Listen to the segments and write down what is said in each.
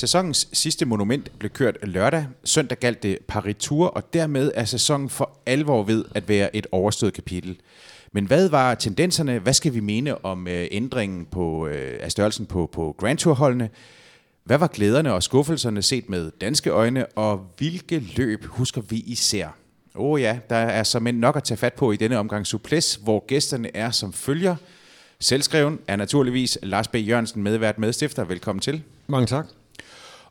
Sæsonens sidste monument blev kørt lørdag. Søndag galt det Paris Tour, og dermed er sæsonen for alvor ved at være et overstået kapitel. Men hvad var tendenserne? Hvad skal vi mene om øh, ændringen på, øh, af størrelsen på, på Grand Tour-holdene? Hvad var glæderne og skuffelserne set med danske øjne, og hvilke løb husker vi især? Åh oh ja, der er som nok at tage fat på i denne omgang Suples, hvor gæsterne er som følger. Selvskreven er naturligvis Lars B. Jørgensen, medvært medstifter. Velkommen til. Mange tak.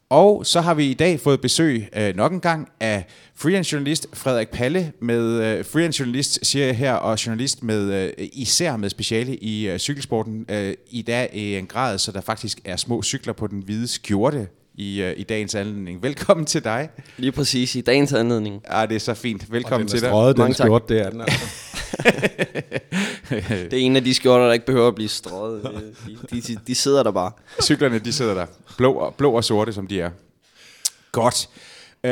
Og så har vi i dag fået besøg øh, nok en gang af freelance journalist Frederik Palle med øh, freelance journalist siger jeg her og journalist med øh, især med speciale i øh, cykelsporten øh, i dag i en grad så der faktisk er små cykler på den hvide skjorte i, uh, i dagens anledning. Velkommen til dig. Lige præcis, i dagens anledning. Ah, det er så fint. Velkommen til dig. Og den skjort, det er den altså. det er en af de skjorter, der ikke behøver at blive strøget. De, de, de sidder der bare. Cyklerne, de sidder der. Blå og, blå og sorte, som de er. Godt. Uh,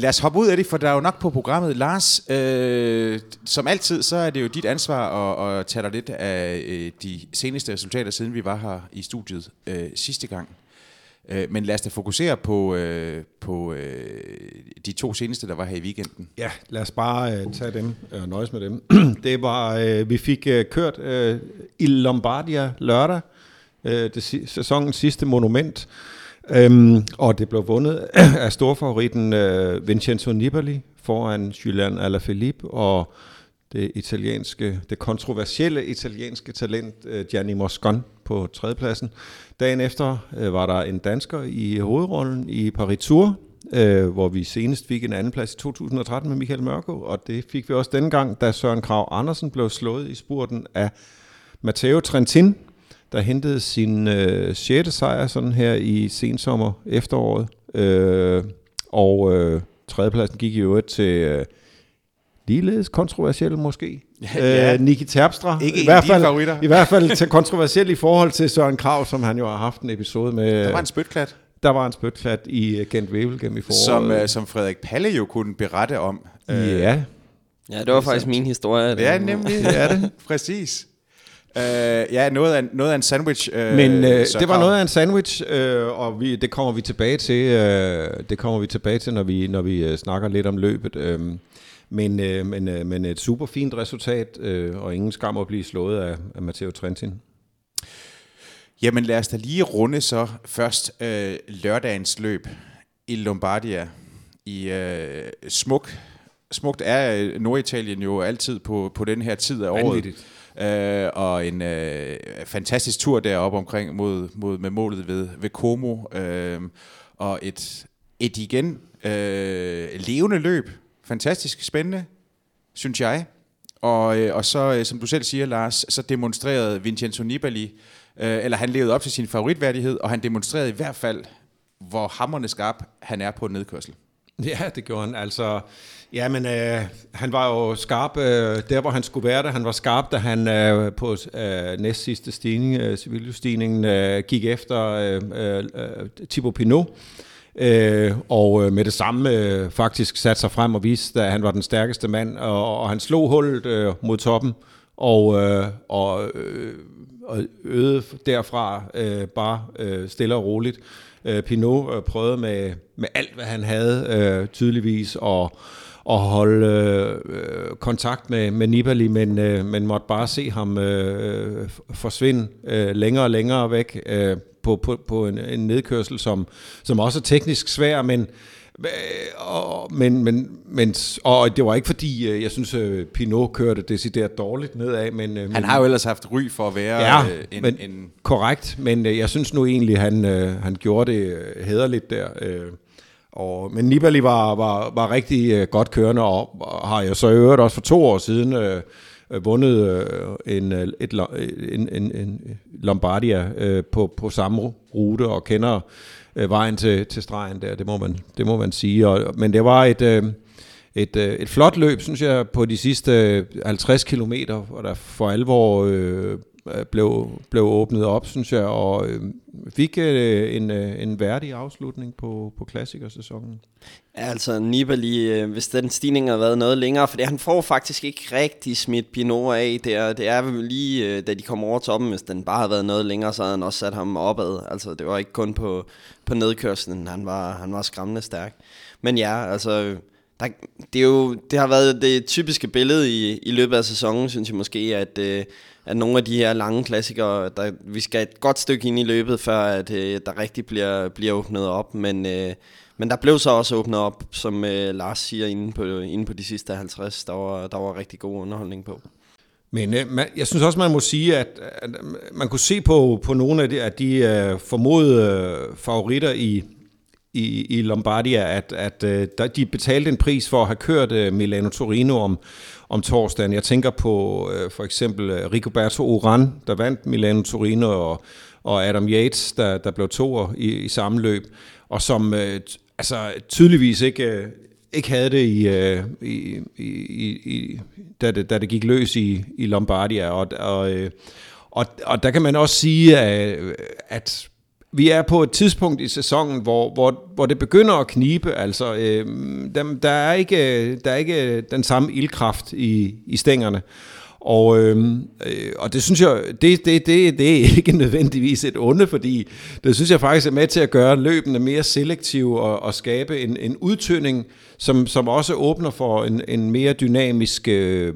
lad os hoppe ud af det, for der er jo nok på programmet. Lars, uh, som altid, så er det jo dit ansvar at, at tage dig lidt af uh, de seneste resultater, siden vi var her i studiet uh, sidste gang. Øh, men lad os da fokusere på, øh, på øh, de to seneste, der var her i weekenden. Ja, lad os bare øh, tage dem og øh, nøjes med dem. det var, øh, vi fik øh, kørt øh, i Lombardia lørdag, øh, det, sæsonens sidste monument, øhm, og det blev vundet af storfavoritten øh, Vincenzo Nibali foran Julian Alaphilippe og det italienske, det kontroversielle italienske talent øh, Gianni Moscon på tredjepladsen. Dagen efter øh, var der en dansker i hovedrollen i Paris Tour, øh, hvor vi senest fik en anden plads i 2013 med Michael Mørko, og det fik vi også denne gang, da Søren Krav Andersen blev slået i spurten af Matteo Trentin, der hentede sin øh, 6. sejr sådan her i sensommer efteråret. Øh, og øh, tredjepladsen gik i øvrigt til øh, ligeledes kontroversiel måske. ja. øh, Niki Terpstra. Ikke I hvert, fald, I hvert fald til kontroversiel i forhold til Søren Krav, som han jo har haft en episode med. Der var en spytklat. Der var en spytklat i øh, Gent Wevelgem i foråret. Som, uh, som Frederik Palle jo kunne berette om. Uh, ja. Ja, det var faktisk min historie. Det er nemlig. det er det. Præcis. Uh, ja, noget af, noget af en sandwich. Uh, Men uh, det var noget af en sandwich, uh, og vi, det kommer vi tilbage til. Uh, det kommer vi tilbage til, når vi når vi uh, snakker lidt om løbet. Uh, men, øh, men, øh, men et super fint resultat, øh, og ingen skam at blive slået af, af Matteo Trentin. Jamen lad os da lige runde så først øh, lørdagens løb i Lombardia. I øh, smuk, smukt er øh, Norditalien jo altid på, på den her tid af året. Øh, og en øh, fantastisk tur deroppe omkring mod, mod, med målet ved, ved Como. Øh, og et, et igen øh, levende løb fantastisk spændende, synes jeg. Og, øh, og så, øh, som du selv siger, Lars, så demonstrerede Vincenzo Nibali, øh, eller han levede op til sin favoritværdighed, og han demonstrerede i hvert fald, hvor hammerne skarp han er på nedkørsel. Ja, det gjorde han. Altså, ja, men øh, han var jo skarp øh, der, hvor han skulle være der. Han var skarp, da han øh, på øh, næst sidste stigning, øh, øh, gik efter øh, øh, øh Thibaut Pinot. Øh, og øh, med det samme øh, faktisk satte sig frem og viste, at han var den stærkeste mand, og, og han slog hullet øh, mod toppen, og, øh, og, øh, og øgede derfra øh, bare øh, stille og roligt. Øh, Pinot øh, prøvede med, med alt, hvad han havde, øh, tydeligvis, og at holde øh, kontakt med, med Nibali, men, øh, men måtte bare se ham øh, forsvinde øh, længere og længere væk. Øh, på, på, på en, en nedkørsel, som, som også er teknisk svær, men, og, men, men, men, og det var ikke fordi, øh, jeg synes, øh, Pinot kørte decideret dårligt nedad. Men, øh, han har jo ellers haft ry for at være ja, en, men, en... korrekt, men jeg synes nu egentlig, han, han gjorde det hederligt der. Og, men Nibali var, var, var rigtig godt kørende, og, har jo så øvrigt også for to år siden øh, øh, vundet øh, en, øh, et, øh, en, en, en øh, Lombardia øh, på, på samme rute og kender øh, vejen til, til stregen der, det må man, det må man sige. Og, men det var et, øh, et, et flot løb, synes jeg, på de sidste 50 kilometer, hvor der for alvor øh, Øh, blev, blev åbnet op, synes jeg, og øh, fik øh, en, øh, en værdig afslutning på, på klassikersæsonen. Altså Nibali, øh, hvis den stigning har været noget længere, for han får faktisk ikke rigtig smidt Pinot af der. Det er lige, øh, da de kommer over toppen, hvis den bare havde været noget længere, så havde han også sat ham opad. Altså det var ikke kun på, på nedkørslen, han var, han var skræmmende stærk. Men ja, altså der, det, er jo, det har været det typiske billede i, i løbet af sæsonen, synes jeg måske, at, øh, at nogle af de her lange klassikere, der, vi skal et godt stykke ind i løbet, før at, øh, der rigtig bliver, bliver åbnet op. Men, øh, men der blev så også åbnet op, som øh, Lars siger, inde på, inde på de sidste 50. Der var, der var rigtig god underholdning på. Men øh, man, jeg synes også, man må sige, at, at man kunne se på, på nogle af de, af de øh, formodede øh, favoritter i, i, i Lombardia, at, at øh, der, de betalte en pris for at have kørt øh, Milano-Torino om, om torsdagen. Jeg tænker på øh, for eksempel øh, Rigoberto Uran, der vandt Milano-Torino, og, og Adam Yates, der, der blev toer i, i samme løb, og som øh, altså, tydeligvis ikke, øh, ikke havde det, i, øh, i, i, i, da, det, da det gik løs i, i Lombardia. Og, og, øh, og, og der kan man også sige, at, at vi er på et tidspunkt i sæsonen, hvor, hvor, hvor det begynder at knibe. Altså, øh, der, der, er ikke, der er ikke den samme ildkraft i, i stængerne. Og, øhm, øh, og det synes jeg, det, det, det, det er ikke nødvendigvis et onde, fordi det synes jeg faktisk er med til at gøre løbende mere selektive og, og skabe en, en udtynding, som, som også åbner for en, en mere dynamisk, øh,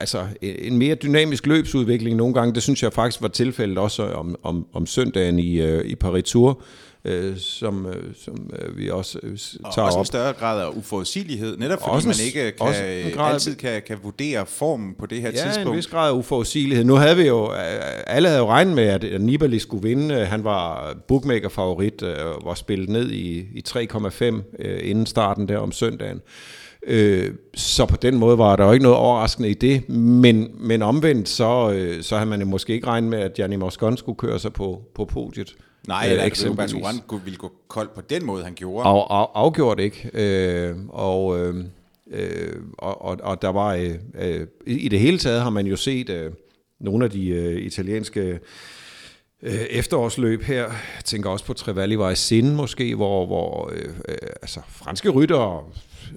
altså en mere dynamisk løbsudvikling nogle gange. Det synes jeg faktisk var tilfældet også om, om, om søndagen i, øh, i Paris Tour øh, som, øh, som øh, vi også øh, tager og også op. en større grad af uforudsigelighed, netop fordi Også en man ikke kan, også en grad altid kan, kan vurdere formen på det her Ja, en tidspunkt. vis grad af uforudsigelighed. Nu havde vi jo, øh, alle havde jo regnet med, at Nibali skulle vinde. Han var bookmaker-favorit, øh, var spillet ned i, i 3,5 øh, inden starten der om søndagen. Øh, så på den måde var der jo ikke noget overraskende i det, men, men omvendt så, øh, så havde man jo måske ikke regnet med, at Gianni Moscon skulle køre sig på, på podiet. Nej, Øh, eller. Roberto Uran kunne- ville gå kold på den måde, han gjorde. Af, af, afgjort ikke. Øh, og, øh, øh, og, og, og der var øh, øh, i det hele taget har man jo set øh, nogle af de øh, italienske øh, efterårsløb her. Jeg tænker også på Trevalli var i Sinde måske, hvor, hvor øh, øh, altså, franske ryttere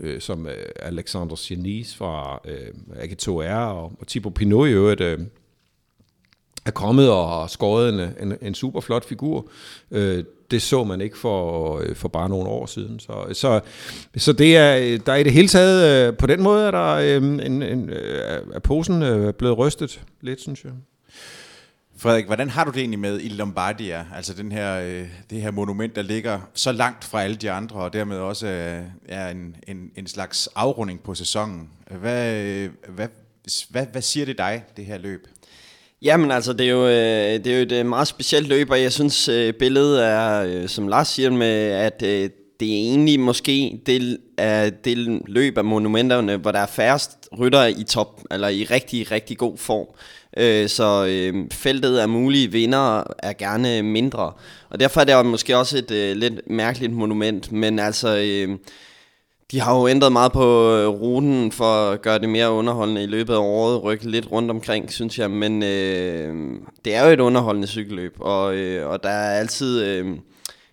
øh, som øh, Alexander Chenis fra øh, AG2R og, og Thibaut Pinot i øvrigt øh, er kommet og har skåret en, en, en super flot figur. Øh, det så man ikke for, øh, for bare nogle år siden. Så, så, så det er, der er i det hele taget, øh, på den måde er der øh, en, en, øh, er posen øh, blevet rystet lidt, synes jeg. Frederik, hvordan har du det egentlig med Il Lombardia? Altså den her, øh, det her monument, der ligger så langt fra alle de andre, og dermed også øh, er en, en, en slags afrunding på sæsonen. Hvad, øh, hvad, hvad, hvad siger det dig, det her løb? Jamen altså, det er jo, øh, det er jo et øh, meget specielt løb, og jeg synes, øh, billedet er, som Lars siger, med, at det er egentlig måske det, er det løb af monumenterne, hvor der er færrest rytter i top, eller i rigtig, rigtig god form. Øh, så øh, feltet af mulige vinder er gerne mindre. Og derfor er det jo måske også et øh, lidt mærkeligt monument, men altså... Øh, de har jo ændret meget på øh, ruten for at gøre det mere underholdende i løbet af året, rykke lidt rundt omkring, synes jeg, men øh, det er jo et underholdende cykelløb, og, øh, og der er altid, øh,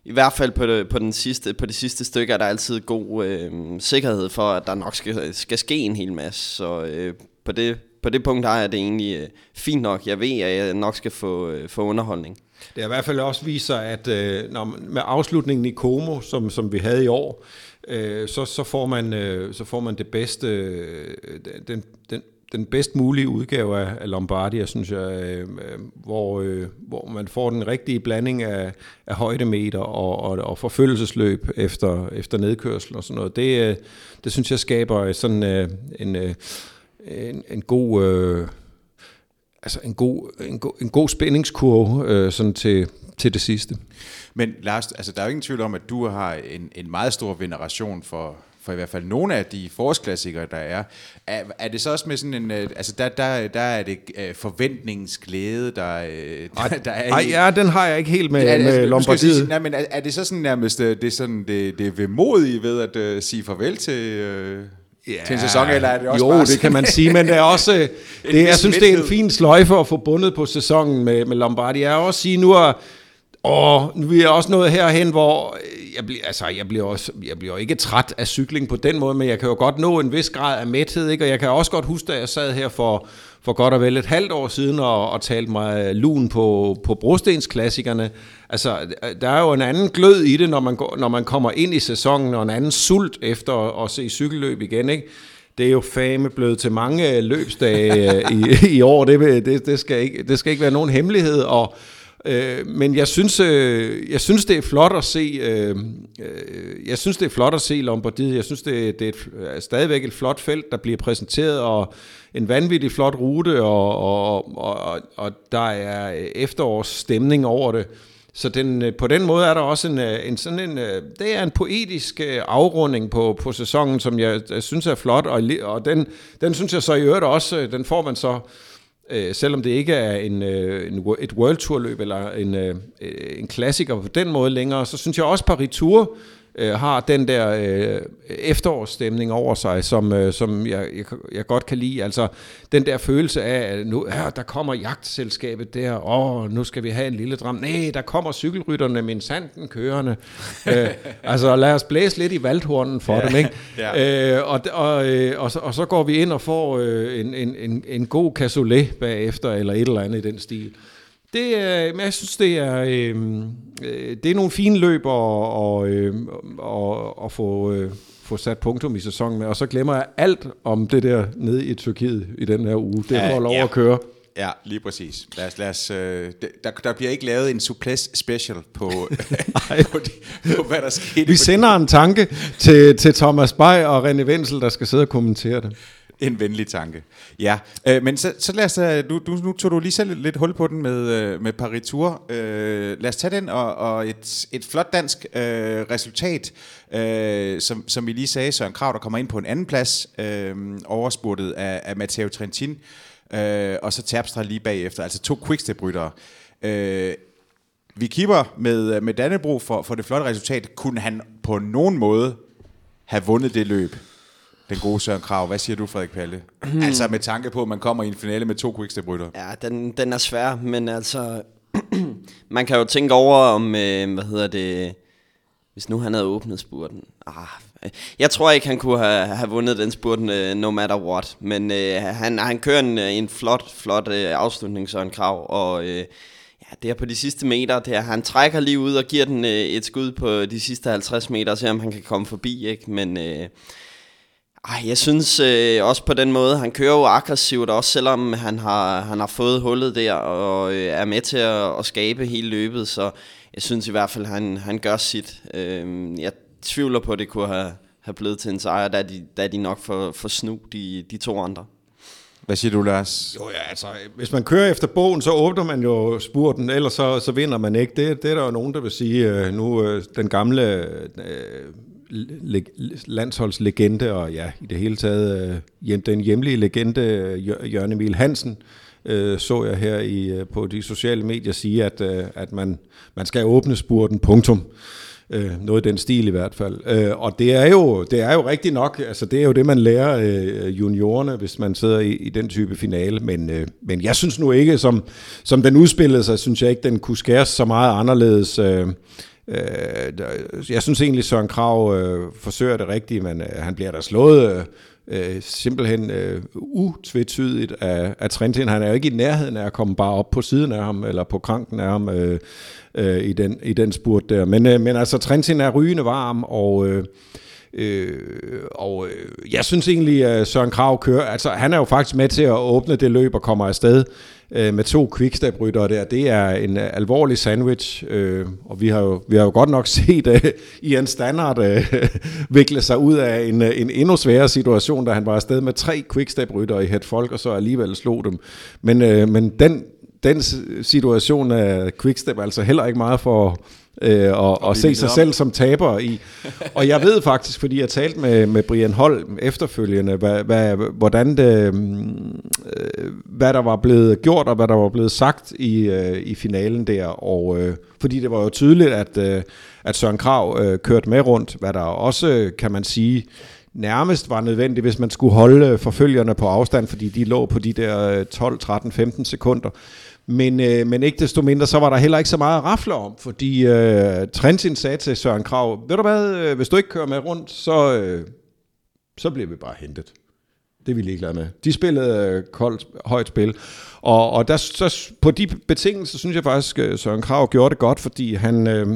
i hvert fald på det, på, den sidste, på det sidste stykke, er der altid god øh, sikkerhed for, at der nok skal, skal ske en hel masse, så øh, på, det, på det punkt har jeg det egentlig øh, fint nok. Jeg ved, at jeg nok skal få, øh, få underholdning. Det har i hvert fald også vist sig, at øh, når med afslutningen i Como, som, som vi havde i år, øh, Øh, så, så, får man, øh, så får man det bedste, øh, den, den, den bedst mulige udgave af, af Lombardia, synes jeg, øh, øh, hvor, øh, hvor man får den rigtige blanding af, af højdemeter og, og, og forfølgelsesløb efter, efter nedkørsel og sådan noget. Det, øh, det synes jeg skaber sådan øh, en, øh, en, en god... Øh, altså en god, en god, en god spændingskurve øh, sådan til, til det sidste. Men Lars, altså, der er jo ingen tvivl om, at du har en, en meget stor veneration for, for i hvert fald nogle af de forårsklassikere, der er. er. Er det så også med sådan en... øh, Altså, der, der, der er det øh, forventningens glæde, der, øh, der, der er Ej, i- ja, den har jeg ikke helt med, Ja, altså, jeg sige, Lombardiet. nej, men er, er det så sådan nærmest det, er sådan, det, det er vemodige ved at uh, sige farvel til, uh, ja, til en sæson, eller er det også Jo, bare det kan man sige, men det er også, det, jeg synes, det er en fin sløjfe at få bundet på sæsonen med, med Lombardi. Jeg vil også sige, nu er, og nu er jeg også nået herhen, hvor øh, jeg bliver, altså, jeg bliver, også, jeg bliver ikke træt af cykling på den måde, men jeg kan jo godt nå en vis grad af mæthed, ikke? og jeg kan også godt huske, da jeg sad her for, for godt og vel et halvt år siden og, og talte mig lun på, på brostensklassikerne. Altså, der er jo en anden glød i det, når man, går, når man kommer ind i sæsonen, og en anden sult efter at, at se cykelløb igen, ikke? Det er jo fame blevet til mange løbsdage øh, i, i år. Det, det, det, skal ikke, det skal ikke være nogen hemmelighed. Og, øh, men jeg synes, øh, jeg synes, det er flot at se. Øh, øh, jeg synes, det er flot at se Lombardiet. Jeg synes, det, det er et, er stadigvæk et flot felt, der bliver præsenteret, og en vanvittig flot rute, og, og, og, og, og der er efterårsstemning over det. Så den, øh, på den måde er der også en, øh, en sådan en, øh, det er en poetisk afrunding på, på sæsonen, som jeg, jeg synes er flot, og, og den, den synes jeg så i øvrigt også, den får man så, øh, selvom det ikke er en, øh, en, et World Tour løb eller en, øh, øh, en klassiker på den måde længere, så synes jeg også Paris Tour øh, har den der øh, efterårsstemning over sig, som, øh, som jeg, jeg, jeg godt kan lide. Altså den der følelse af, at nu, ja, der kommer jagtselskabet der, åh, nu skal vi have en lille dram. Nej, der kommer cykelrytterne med en sanden kørende. øh, altså lad os blæse lidt i valthornen for ja, dem, ikke? ja. Øh, og, og, øh, og, så, og så går vi ind og får øh, en, en, en, en god cassoulet bagefter, eller et eller andet i den stil. Det, er- men jeg synes, det er, øh, øh, det er nogle fine løb at, og, øh, og, at få, øh, få sat punktum i sæsonen med. Og så glemmer jeg alt om det der nede i Tyrkiet i den her uge. Det Ja, får lov ja. at køre. Ja, lige præcis. Lad os, lad os, øh, der, der bliver ikke lavet en suples special på, på, de, på, hvad der skete. Vi sender en tanke til, til Thomas Bay og René Wenzel, der skal sidde og kommentere det. En venlig tanke. Ja, øh, men så, så lad os, øh, du, du, nu, nu tog du lige selv lidt hul på den med, øh, med Paritur. Øh, lad os tage den, og, og et, et flot dansk øh, resultat, øh, som, som vi lige sagde, Søren Krav, der kommer ind på en anden plads, øh, overspurtet af, af Matteo Trentin, øh, og så Terpstra lige bagefter, altså to quickstep-ryttere. Øh, vi keeper med, med Dannebro for, for det flotte resultat. Kunne han på nogen måde have vundet det løb? Den gode Søren Krav. Hvad siger du, Frederik Palle? altså med tanke på, at man kommer i en finale med to quickstep rytter. Ja, den, den er svær, men altså, man kan jo tænke over om, øh, hvad hedder det, hvis nu han havde åbnet spurten. Ah, jeg tror ikke, han kunne have, have vundet den spurten, øh, no matter what. Men øh, han, han kører en, øh, en flot, flot øh, afslutning, Søren Krav, og øh, ja, det er på de sidste meter, det er, han trækker lige ud og giver den øh, et skud på de sidste 50 meter, så om han kan komme forbi, ikke? Men... Øh, ej, jeg synes øh, også på den måde, han kører jo aggressivt, også selvom han har, han har fået hullet der, og øh, er med til at, at skabe hele løbet, så jeg synes i hvert fald, han, han gør sit. Øh, jeg tvivler på, at det kunne have, have blevet til en sejr, da de, da de nok får, får snu de, de to andre. Hvad siger du, Lars? Jo, ja, altså, hvis man kører efter bogen, så åbner man jo spurten, ellers så, så vinder man ikke. Det, det er der jo nogen, der vil sige, øh, nu øh, den gamle øh, landsholdslegende, og ja, i det hele taget øh, hjem, den hjemlige legende, øh, Jørgen Emil Hansen, øh, så jeg her i, øh, på de sociale medier sige, at, øh, at man, man skal åbne spurten, punktum. Øh, noget i den stil i hvert fald. Øh, og det er, jo, det er jo rigtigt nok, altså det er jo det, man lærer øh, juniorerne, hvis man sidder i, i den type finale, men, øh, men jeg synes nu ikke, som, som den udspillede sig, synes jeg ikke, den kunne skæres så meget anderledes. Øh, øh, jeg synes egentlig, Søren Krav øh, forsøger det rigtige, men øh, han bliver da slået... Øh, øh, simpelthen øh, utvetydigt af, af Trentin. Han er jo ikke i nærheden af at komme bare op på siden af ham, eller på kranken af ham øh, øh, i, den, i den spurt der. Men, øh, men altså, Trentin er rygende varm, og... Øh, Øh, og øh, jeg synes egentlig, at Søren Krav kører, altså han er jo faktisk med til at åbne det løb og kommer afsted øh, med to quickstep-ryttere der. Det er en øh, alvorlig sandwich, øh, og vi har, jo, vi har jo godt nok set øh, Ian Standard øh, vikle sig ud af en, øh, en endnu sværere situation, da han var afsted med tre quickstep-ryttere i het folk, og så alligevel slog dem. Men, øh, men den, den situation er Quickstep altså heller ikke meget for øh, og, og se sig om. selv som taber i. Og jeg ved faktisk, fordi jeg talte med, med Brian Holm efterfølgende, hvad, hvad, hvordan det, mm, øh, hvad der var blevet gjort, og hvad der var blevet sagt i, øh, i finalen der. Og, øh, fordi det var jo tydeligt, at, øh, at Søren Krav øh, kørte med rundt, hvad der også, kan man sige, nærmest var nødvendigt, hvis man skulle holde forfølgerne på afstand, fordi de lå på de der 12, 13, 15 sekunder. Men, øh, men ikke desto mindre, så var der heller ikke så meget at rafle om, fordi øh, Trentin sagde til Søren Krav, ved du hvad, øh, hvis du ikke kører med rundt, så, øh, så bliver vi bare hentet. Det er vi ligeglade med. De spillede øh, koldt, højt spil. Og, og der, så, på de betingelser, synes jeg faktisk, øh, Søren Krav gjorde det godt, fordi han, øh,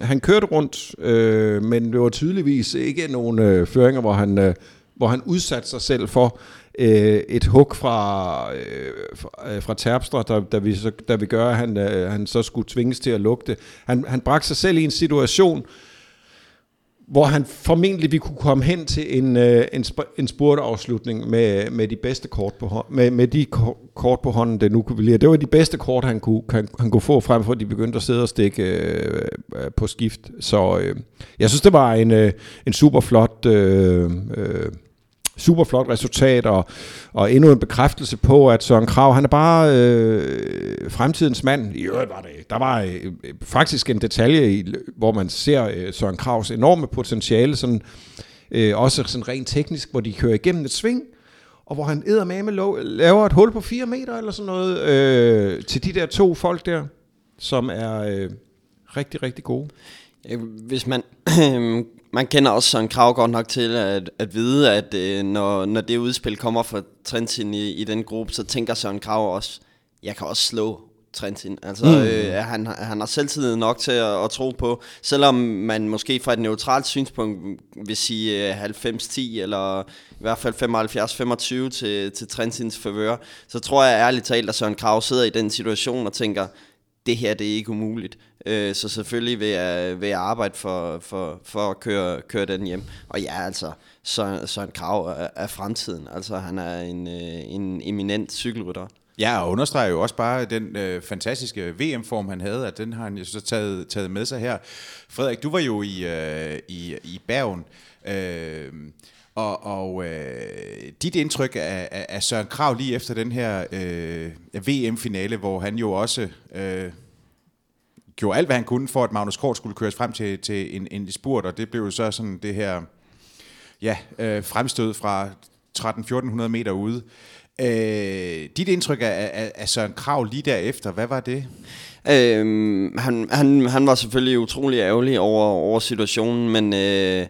han kørte rundt, øh, men det var tydeligvis ikke nogen øh, føringer, hvor han, øh, hvor han udsatte sig selv for øh, et hug fra, øh, fra, øh, fra Terpstra, der, der, vi, så, der vi gør, at han, øh, han så skulle tvinges til at lugte. Han, han bragte sig selv i en situation, hvor han formentlig vi kunne komme hen til en, øh, en, en spurtafslutning med, med de bedste kort på hånden, med, med de kort på hånden, det nu kunne blive. Det var de bedste kort, han kunne, han, han kunne få frem for, at de begyndte at sidde og stikke øh, øh på skift. Så øh, jeg synes, det var en, øh, en super flot øh, øh, super flot resultat, og, og endnu en bekræftelse på, at Søren Krav, han er bare øh, fremtidens mand. I øvrigt var det, der var øh, faktisk en detalje, i, hvor man ser øh, Søren Kravs enorme potentiale, sådan, øh, også sådan rent teknisk, hvor de kører igennem et sving, og hvor han eddermame laver et hul på 4 meter eller sådan noget, øh, til de der to folk der, som er øh, rigtig, rigtig gode. Øh, hvis man øhm, man kender også sådan Krav godt nok til at, at vide, at øh, når, når det udspil kommer fra Trentin i, i den gruppe, så tænker Søren Krav også, jeg kan også slå Trentin. Altså, mm. øh, han, han har selvtid nok til at, at tro på, selvom man måske fra et neutralt synspunkt vil sige øh, 90-10, eller i hvert fald 75-25 til, til Trentins favør, så tror jeg ærligt talt, at Søren Krav sidder i den situation og tænker, det her det er ikke umuligt. Øh, så selvfølgelig vil jeg, vil jeg arbejde for, for, for at køre, køre den hjem. Og ja, altså, Søren, Søren Krav er, er fremtiden. Altså, han er en, øh, en eminent cykelrytter. Ja, og understreger jo også bare den øh, fantastiske VM-form, han havde, at den har han jo så taget, taget med sig her. Frederik, du var jo i, øh, i, i Bergen, øh, og, og øh, dit indtryk af, af, af Søren Krav lige efter den her øh, VM-finale, hvor han jo også... Øh, gjorde alt, hvad han kunne for, at Magnus Kort skulle køres frem til, til en, en spurt, og det blev jo så sådan det her ja, øh, fremstød fra 13-1400 meter ude. Øh, dit indtryk af, af, af Søren Krav lige derefter, hvad var det? Øhm, han, han, han var selvfølgelig utrolig ærgerlig over, over situationen, men øh,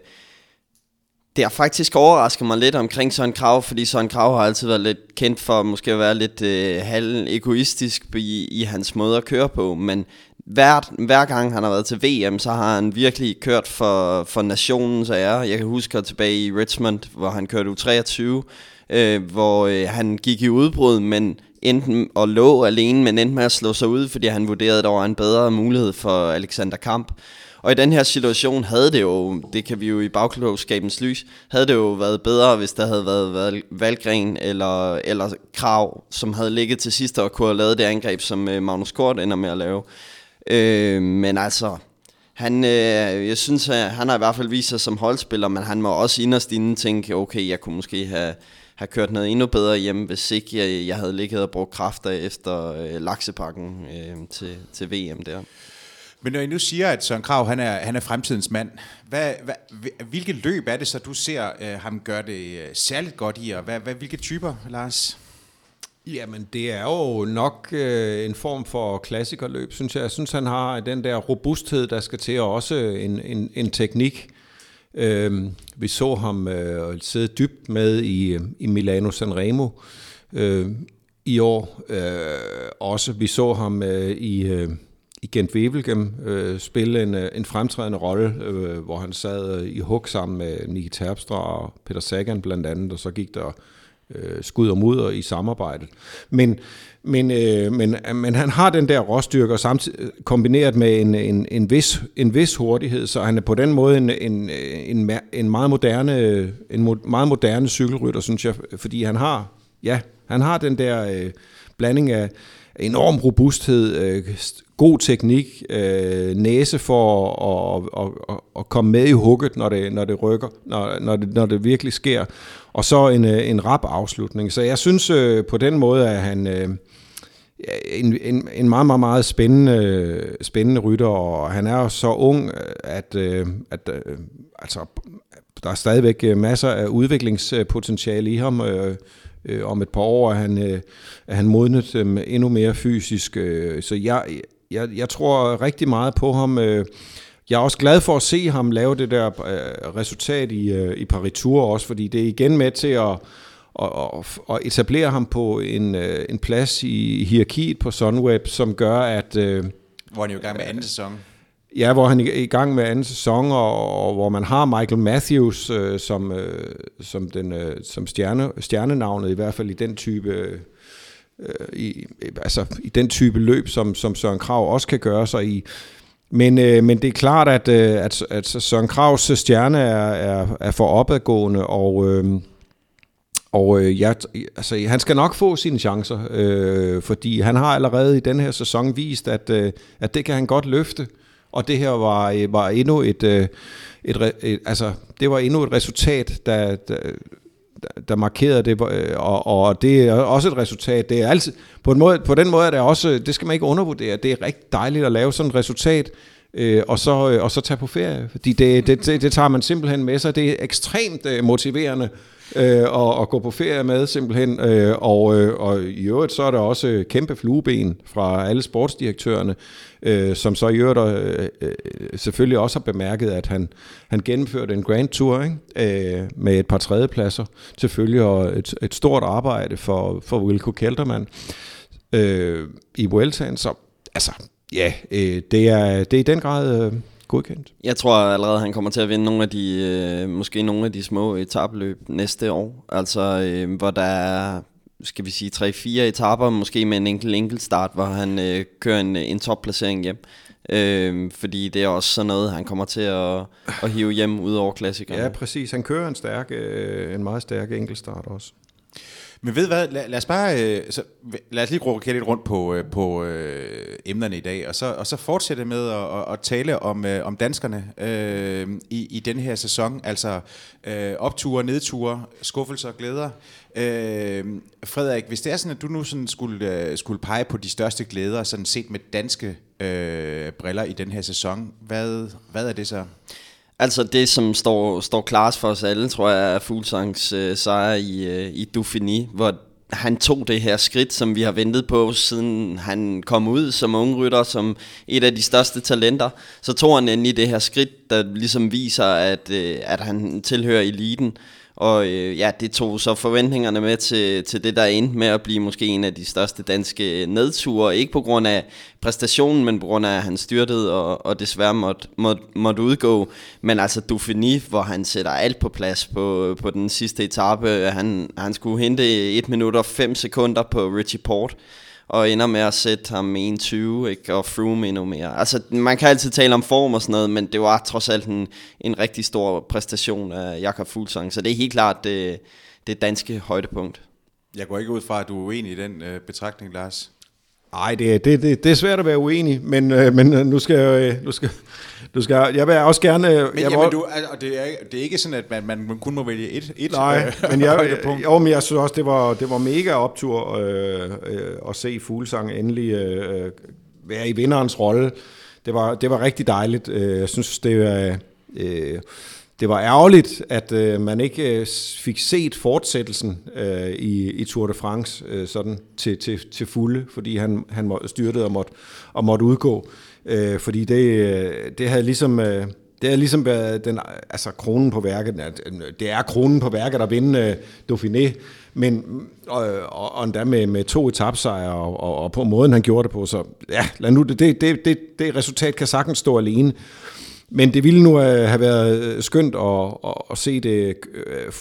det har faktisk overrasket mig lidt omkring Søren Krav, fordi Søren Krav har altid været lidt kendt for måske at være lidt øh, halv egoistisk i, i hans måde at køre på, men hver, hver gang han har været til VM, så har han virkelig kørt for, for nationens ære. Jeg kan huske tilbage i Richmond, hvor han kørte U23, øh, hvor øh, han gik i udbrud, men enten og lå alene, men endte med at slå sig ud, fordi han vurderede, at der var en bedre mulighed for Alexander Kamp. Og i den her situation havde det jo, det kan vi jo i bagklogskabens lys, havde det jo været bedre, hvis der havde været Valgren eller, eller Krav, som havde ligget til sidst og kunne have lavet det angreb, som øh, Magnus Kort ender med at lave. Øh, men altså, han, øh, jeg synes, at han har i hvert fald vist sig som holdspiller, men han må også inderst inden tænke, okay, jeg kunne måske have, have kørt noget endnu bedre hjem, hvis ikke jeg, jeg havde ligget og brugt kræfter efter øh, laksepakken øh, til, til VM der. Men når I nu siger, at Søren Krav han er, han er fremtidens mand, hvad, hvad, hvilke løb er det så, du ser øh, ham gøre det øh, særligt godt i, og hvad, hvad, hvilke typer, Lars? Jamen, det er jo nok øh, en form for klassikerløb, synes jeg. Jeg synes, han har den der robusthed, der skal til, og også en, en, en teknik. Øh, vi så ham øh, sidde dybt med i, i Milano Sanremo øh, i år. Øh, også vi så ham øh, i, øh, i Gent Wevelgem øh, spille en, øh, en fremtrædende rolle, øh, hvor han sad øh, i hug sammen med Niki Terpstra og Peter Sagan blandt andet, og så gik der øh, skud og mudder i samarbejdet. Men, men, øh, men, øh, men han har den der råstyrke, og samtidig kombineret med en, en, en, vis, en vis hurtighed, så han er på den måde en, en, en, en, meget, moderne, en meget moderne cykelrytter, synes jeg, fordi han har, ja, han har den der øh, blanding af enorm robusthed, øh, god teknik, øh, næse for at, og, og, og komme med i hugget, når det, når det rykker, når, når, det, når det virkelig sker, og så en, øh, en rap afslutning. Så jeg synes øh, på den måde, at han øh, en, en, en meget, meget, meget spændende, spændende rytter, og han er så ung, øh, at, øh, at altså, der er stadigvæk masser af udviklingspotentiale i ham. Om et par år er han, er han modnet endnu mere fysisk. Så jeg, jeg, jeg tror rigtig meget på ham. Jeg er også glad for at se ham lave det der øh, resultat i, øh, i Paris Tour også, fordi det er igen med til at, at, at etablere ham på en, øh, en plads i hierarkiet på Sunweb, som gør, at... Øh, hvor han er jo i gang med anden sæson. Ja, hvor han er i gang med anden sæson, og, og hvor man har Michael Matthews øh, som, øh, som, den, øh, som stjerne, stjernenavnet, i hvert fald i den type... Øh, i, altså i den type løb, som, som Søren Krav også kan gøre sig i. Men, øh, men det er klart, at, øh, at, at Søren Kravs stjerne er, er, er for opadgående, og, øh, og øh, jeg, altså, han skal nok få sine chancer, øh, fordi han har allerede i den her sæson vist, at, øh, at det kan han godt løfte. Og det her var, øh, var endnu et, øh, et, et, et, altså, det var endnu et resultat, der, der, der markerede det, øh, og, og det er også et resultat. Det er altid, på, en måde, på den måde er det også, det skal man ikke undervurdere, det er rigtig dejligt at lave sådan et resultat, øh, og, så, øh, og så tage på ferie, fordi det, det, det, det tager man simpelthen med sig. Det er ekstremt øh, motiverende øh, og, og gå på ferie med simpelthen. Øh, og, øh, og i øvrigt så er der også øh, kæmpe flueben fra alle sportsdirektørerne, øh, som så i øvrigt øh, øh, selvfølgelig også har bemærket, at han, han gennemførte en Grand Tour ikke? Øh, med et par tredjepladser selvfølgelig, og et, et stort arbejde for, for Wilco Kelterman øh, i Vueltaen. Så altså, ja, øh, det, er, det er i den grad... Øh, godkendt. Jeg tror allerede, han kommer til at vinde nogle af de, øh, måske nogle af de små etabløb næste år. Altså, øh, hvor der er, skal vi sige, 3-4 etaper, måske med en enkelt enkelt start, hvor han øh, kører en, en topplacering hjem. Øh, fordi det er også sådan noget, han kommer til at, at hive hjem ud over klassikerne. Ja, præcis. Han kører en, stærk, øh, en meget stærk enkeltstart også. Men ved hvad, lad, lad os bare, øh, så, lad os lige rokere lidt rundt på, øh, på øh, emnerne i dag, og så, og så fortsætte med at, at, tale om, øh, om danskerne øh, i, i den her sæson, altså øh, opture, nedture, skuffelser og glæder. Øh, Frederik, hvis det er sådan, at du nu sådan skulle, øh, skulle pege på de største glæder, sådan set med danske øh, briller i den her sæson, hvad, hvad er det så? Altså det, som står, står klart for os alle, tror jeg, er Fuglsangs øh, sejr i, øh, i Dauphiné, hvor han tog det her skridt, som vi har ventet på, siden han kom ud som ung rytter, som et af de største talenter. Så tog han endelig det her skridt, der ligesom viser, at, øh, at han tilhører eliten. Og øh, ja, det tog så forventningerne med til, til det, der endte med at blive måske en af de største danske nedture. Ikke på grund af præstationen, men på grund af, at han styrtede og, og desværre måtte, måtte, måtte udgå. Men altså Dauphiné, hvor han sætter alt på plads på, på den sidste etape. Øh, han, han skulle hente 1 minut og 5 sekunder på Richie Port og ender med at sætte ham 1.20, ikke? og Froome endnu mere. Altså, man kan altid tale om form og sådan noget, men det var trods alt en, en rigtig stor præstation af Jakob Fuglsang, så det er helt klart det, det danske højdepunkt. Jeg går ikke ud fra, at du er uenig i den øh, betragtning, Lars. Nej, det, det, det, det er svært at være uenig, men, øh, men øh, nu skal jeg, øh, nu skal, du skal, jeg vil også gerne... Men, jeg jamen, du, altså, det, er, det er ikke sådan, at man, man kun må vælge et, et Nej, øh, men jeg, jo, men jeg synes også, det var, det var mega optur øh, øh, at se Fuglsang endelig øh, være i vinderens rolle. Det var, det var rigtig dejligt. Jeg synes, det var... Øh, det var ærgerligt, at øh, man ikke øh, fik set fortsættelsen øh, i, i Tour de France øh, sådan til, til, til fulde, fordi han, han styrtede og måtte, og måtte udgå. Øh, fordi det, øh, det havde ligesom... Øh, det er ligesom den, altså kronen på værket. Det er kronen på værket at vinde uh, Dauphiné, men, og, og, og endda med, med to etapsejre, og, og, og på måden han gjorde det på. Så ja, lad nu, det, det, det, det resultat kan sagtens stå alene. Men det ville nu øh, have været øh, skønt at, at, se det øh,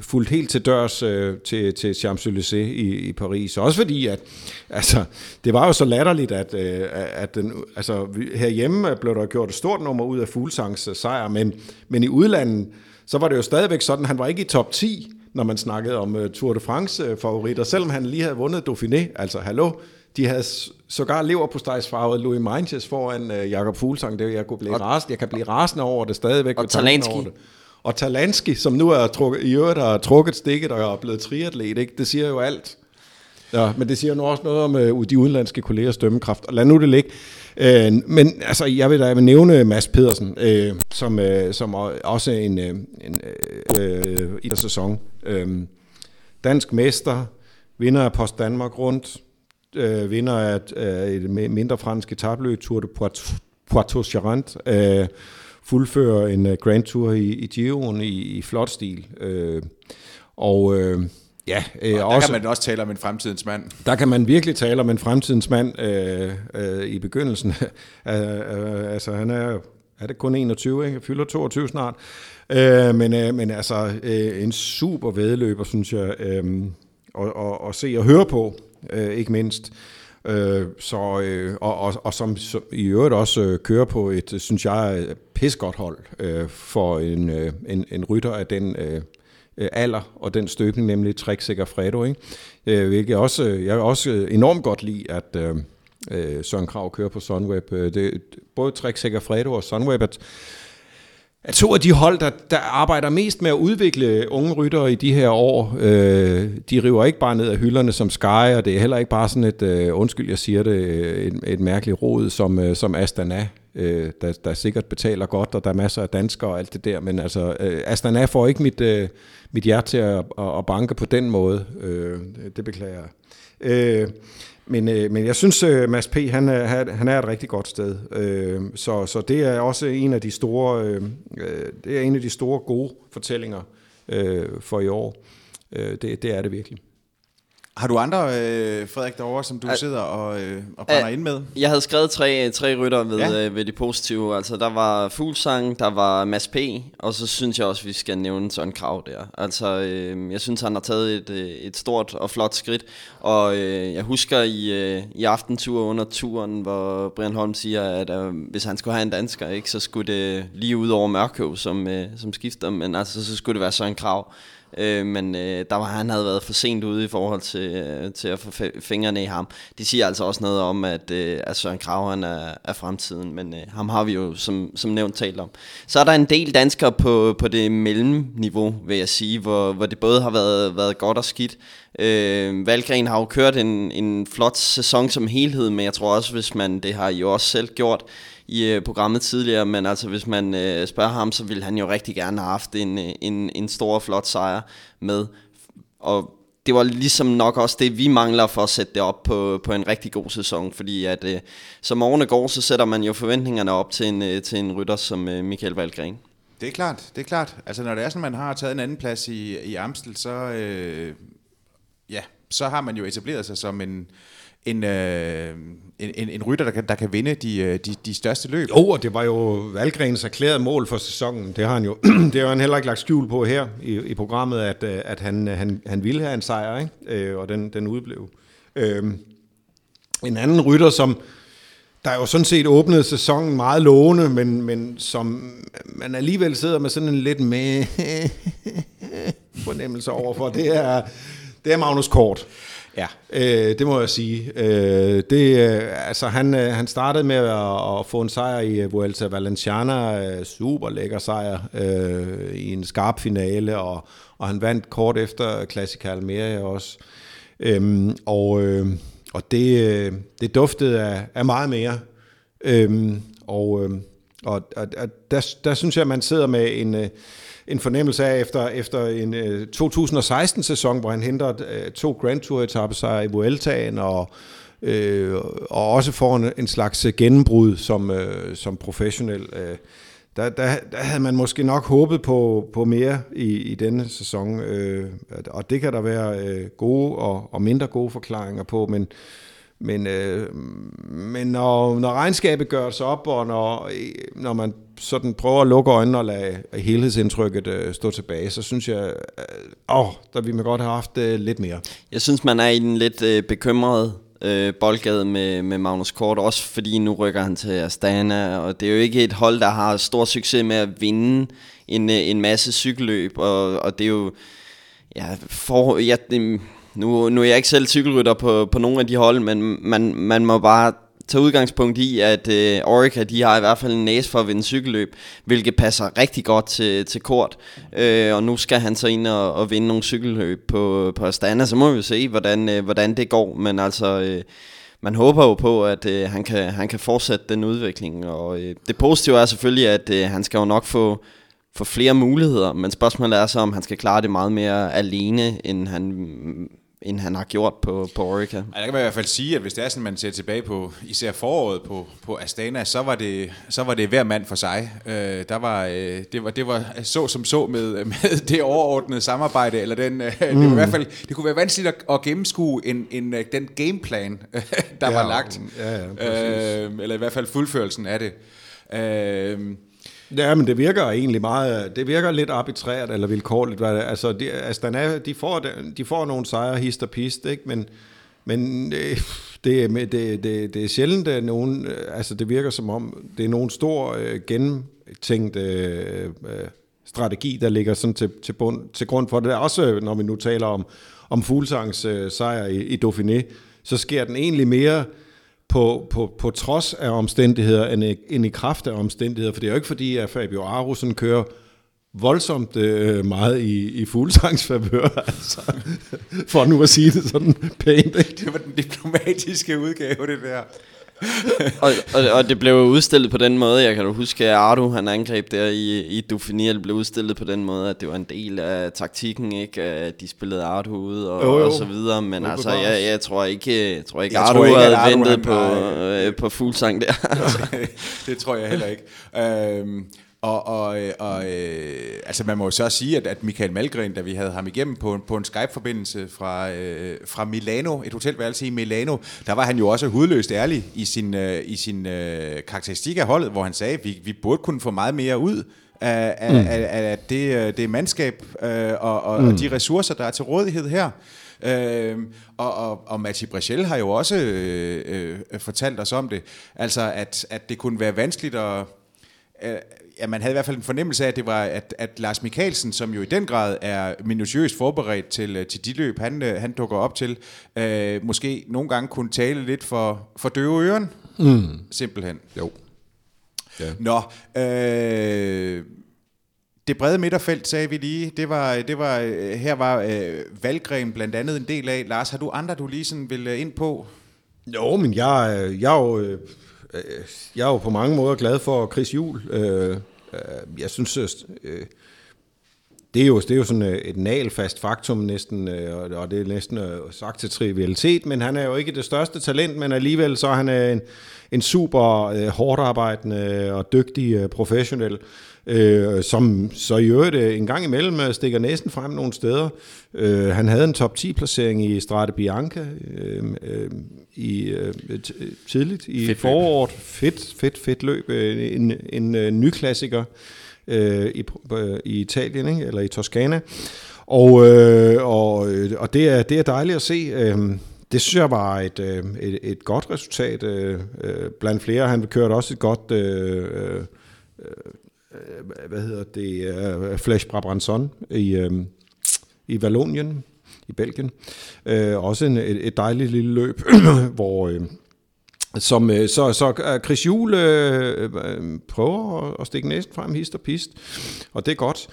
fuldt helt til dørs øh, til, til Champs-Élysées i, i Paris. Også fordi, at altså, det var jo så latterligt, at, øh, at den, altså, herhjemme blev der gjort et stort nummer ud af Fuglsangs sejr, men, men i udlandet, så var det jo stadigvæk sådan, han var ikke i top 10, når man snakkede om Tour de France favoritter, selvom han lige havde vundet Dauphiné. Altså, hallo, de havde sågar lever på stegsfarvet Louis Meintjes foran uh, Jakob Fuglsang. Det, jeg, kunne blive og, rasende, jeg kan blive rasende over det stadigvæk. Og Talanski. Og Talanski, som nu er trukket, i øvrigt har trukket stikket og er blevet triatlet, ikke? det siger jo alt. Ja, men det siger nu også noget om øh, de udenlandske kollegers dømmekraft. Og lad nu det ligge. Øh, men altså, jeg vil da jeg vil nævne Mads Pedersen, øh, som, øh, som også en, øh, en øh, i der sæson. Øh, dansk mester, vinder af Post Danmark rundt, øh, vinder af øh, et mindre fransk etabløb, Tour de Poitou-Charentes, øh, fuldfører en uh, Grand Tour i, i Giroen i, i flot stil. Øh, og øh, ja, øh, og der også, kan man også tale om en fremtidens mand. Der kan man virkelig tale om en fremtidens mand øh, øh, i begyndelsen. uh, uh, altså han er er det kun 21, ikke? Fylder 22 snart. Øh, men, øh, men altså, øh, en super vedløber, synes jeg, øh, og, og, og se og høre på, øh, ikke mindst. Øh, så, øh, og, og, og som, som i øvrigt også øh, kører på et, synes jeg, pissegodt hold øh, for en, øh, en, en rytter af den øh, øh alder og den støbning, nemlig Trek Fredo. Ikke? Øh, hvilket også, øh, jeg også enormt godt lide, at øh, øh Søren Krav kører på Sunweb. Det, både Trek Fredo og Sunweb, at at to af de hold, der, der arbejder mest med at udvikle unge ryttere i de her år, øh, de river ikke bare ned af hylderne som Sky, og det er heller ikke bare sådan et, øh, undskyld jeg siger det, øh, et, et mærkeligt råd som, øh, som Astana, øh, der, der sikkert betaler godt, og der er masser af danskere og alt det der, men altså øh, Astana får ikke mit, øh, mit hjerte til at, at banke på den måde, øh, det beklager jeg. Øh, men, øh, men jeg synes, øh, Mads P. Han er, han er et rigtig godt sted. Øh, så, så det er også en af de store, øh, øh, det er en af de store gode fortællinger øh, for i år. Øh, det, det er det virkelig. Har du andre, øh, Frederik, derovre, som du Al- sidder og, øh, og brænder ind med? Jeg havde skrevet tre, tre rytter ved, ja. øh, ved de positive. Altså, der var Fuglsang, der var Mads P., og så synes jeg også, vi skal nævne sådan Krav der. Altså, øh, jeg synes, han har taget et, øh, et stort og flot skridt, og øh, jeg husker i, øh, i aftentur under turen, hvor Brian Holm siger, at øh, hvis han skulle have en dansker, ikke, så skulle det lige ud over Mørkøv, som, øh, som skifter, men altså, så skulle det være Søren Krav. Øh, men øh, der var han havde været for sent ude i forhold til, øh, til at få fingrene i ham. Det siger altså også noget om, at, øh, at Søren Krav han er, er fremtiden, men øh, ham har vi jo som, som nævnt talt om. Så er der en del danskere på, på det mellemniveau, vil jeg sige, hvor, hvor det både har været, været godt og skidt. Øh, Valgren har jo kørt en, en flot sæson som helhed, men jeg tror også, hvis man, det har I jo også selv gjort, i øh, programmet tidligere, men altså hvis man øh, spørger ham, så vil han jo rigtig gerne have haft en, øh, en, en stor flot sejr med. Og det var ligesom nok også det, vi mangler for at sætte det op på, på en rigtig god sæson, fordi at øh, som årene går, så sætter man jo forventningerne op til en, øh, til en rytter som øh, Michael Valgren. Det er klart, det er klart. Altså når det er sådan, man har taget en anden plads i, i Amstel, så, øh, ja, så har man jo etableret sig som en, en, øh, en, en, en rytter, der kan, der kan vinde de, øh, de, de største løb. Jo, og det var jo Valgrens erklærede mål for sæsonen. Det har han jo det har han heller ikke lagt skjul på her i, i programmet, at, øh, at han, øh, han, han ville have en sejr, ikke? Øh, og den, den udblev. Øh, en anden rytter, som der jo sådan set åbnede sæsonen meget lovende, men, men som man alligevel sidder med sådan en lidt med fornemmelse overfor, det er, det er Magnus Kort. Ja, øh, det må jeg sige. Øh, det, øh, altså han, øh, han startede med at, at få en sejr i øh, Vuelta Valenciana, super lækker sejr øh, i en skarp finale, og, og han vandt kort efter Classica Almeria også. Øhm, og øh, og det, det duftede af, af meget mere. Øhm, og, øh, og, og der, der synes jeg, at man sidder med en... Øh, en fornemmelse af efter, efter en øh, 2016-sæson, hvor han henter øh, to Grand Tour-etapper sig i Vueltaen, og, øh, og også får en, en slags gennembrud som, øh, som professionel. Øh, der, der, der havde man måske nok håbet på, på mere i, i denne sæson, øh, og det kan der være øh, gode og, og mindre gode forklaringer på, men men, øh, men når, når regnskabet gør sig op, og når, når man sådan prøver at lukke øjnene og lade helhedsindtrykket øh, stå tilbage, så synes jeg, øh, åh, der ville man godt have haft øh, lidt mere. Jeg synes, man er i en lidt øh, bekymret øh, boldgade med, med Magnus Kort, også fordi nu rykker han til Astana, og det er jo ikke et hold, der har stor succes med at vinde en, øh, en masse cykelløb, og, og det er jo, ja, for, ja det, nu, nu er jeg ikke selv cykelrytter på, på nogle af de hold, men man, man må bare tage udgangspunkt i, at øh, Orica, de har i hvert fald en næse for at vinde cykelløb, hvilket passer rigtig godt til, til Kort. Øh, og nu skal han så ind og, og vinde nogle cykelløb på, på Astana, så må vi se, hvordan, øh, hvordan det går. Men altså... Øh, man håber jo på, at øh, han, kan, han kan fortsætte den udvikling, og øh, det positive er selvfølgelig, at øh, han skal jo nok få, få flere muligheder, men spørgsmålet er så, om han skal klare det meget mere alene, end han end han har gjort på, på Orica. Ja, der kan man i hvert fald sige, at hvis det er sådan, man ser tilbage på især foråret på, på Astana, så var det, så var det hver mand for sig. Øh, der var, øh, det, var, det var så som så med, med det overordnede samarbejde, eller den, øh, mm. det, var i hvert fald, det kunne være vanskeligt at, at gennemskue en, en, øh, den gameplan, der ja, var lagt. Ja, ja, øh, eller i hvert fald fuldførelsen af det. Øh, Ja, men det virker egentlig meget, det virker lidt arbitrært eller vilkårligt. Altså, de, Astana, de får, de får nogle sejre hist og pist, ikke? men, men det, det, det, det, det er sjældent, at nogen, altså det virker som om, det er nogen stor øh, gennemtænkt øh, strategi, der ligger sådan til, til, bund, til grund for det. Der Også når vi nu taler om, om Fuglsangs øh, sejr i, i Dauphiné, så sker den egentlig mere på, på, på trods af omstændigheder, end i, end i kraft af omstændigheder. For det er jo ikke fordi, at Fabio Arusen kører voldsomt øh, meget i, i fuglesangsfavør, altså, for nu at sige det sådan pænt. Ikke? Det var den diplomatiske udgave, det der og, og, og det blev udstillet på den måde, jeg kan du huske, at Ardu, han angreb der i, i Dauphiné, det blev udstillet på den måde, at det var en del af taktikken, ikke? At de spillede Ardu ud og, jo, jo. og så videre, men jo, altså, jeg, jeg tror ikke, jeg tror ikke jeg Ardu tror ikke, havde Ardu, ventet han, på, øh, på Fuglsang der. Altså. det tror jeg heller ikke. Øhm, og, og, og øh, altså man må jo så sige, at, at Michael Malgren, da vi havde ham igennem på, på en Skype-forbindelse fra, øh, fra Milano, et hotelværelse i Milano, der var han jo også hudløst ærlig i sin, øh, i sin øh, karakteristik af holdet, hvor han sagde, at vi, vi burde kunne få meget mere ud af, af, mm. af, af det, øh, det mandskab øh, og, og, mm. og de ressourcer, der er til rådighed her. Øh, og, og, og Mathieu Brechel har jo også øh, øh, fortalt os om det, altså at, at det kunne være vanskeligt at... Øh, ja, man havde i hvert fald en fornemmelse af, at det var, at, at Lars Mikkelsen, som jo i den grad er minutiøst forberedt til, øh, til de løb, han, øh, han dukker op til, øh, måske nogle gange kunne tale lidt for, for døve øren, mm. simpelthen. Jo. Ja. Nå, øh, det brede midterfelt, sagde vi lige, det var, det var, øh, her var øh, Valgren blandt andet en del af. Lars, har du andre, du lige sådan vil ind på? Jo, men jeg, jeg er jo Øh, øh, jeg er jo på mange måder glad for Chris Juhl. Øh, jeg synes, det er jo, det er jo sådan et nalfast faktum næsten, og det er næsten sagt til trivialitet, men han er jo ikke det største talent, men alligevel så er han en, en super hårdt arbejdende og dygtig professionel øh, som så i øvrigt øh, en gang imellem øh, stikker næsten frem nogle steder. Øh, han havde en top 10 placering i Strade Bianca øh, øh, i øh, tidligt i fedt foråret. Fedt, fedt, fedt løb. En, en, en ny klassiker øh, i, øh, i Italien, ikke? eller i Toskana. Og, øh, og, øh, og det, er, det er dejligt at se. Øh, det synes jeg var et, øh, et, et godt resultat øh, øh, blandt flere. Han kørte også et godt øh, øh, Øh, hvad hedder det, uh, Flash Brabranson i, uh, i Vallonien, i Belgien. Uh, også en, et, et dejligt lille løb, hvor... Uh, som, øh, så, så øh, Chris Juhl øh, øh, prøver at, at stikke næsten frem, hist og pist, og det er godt.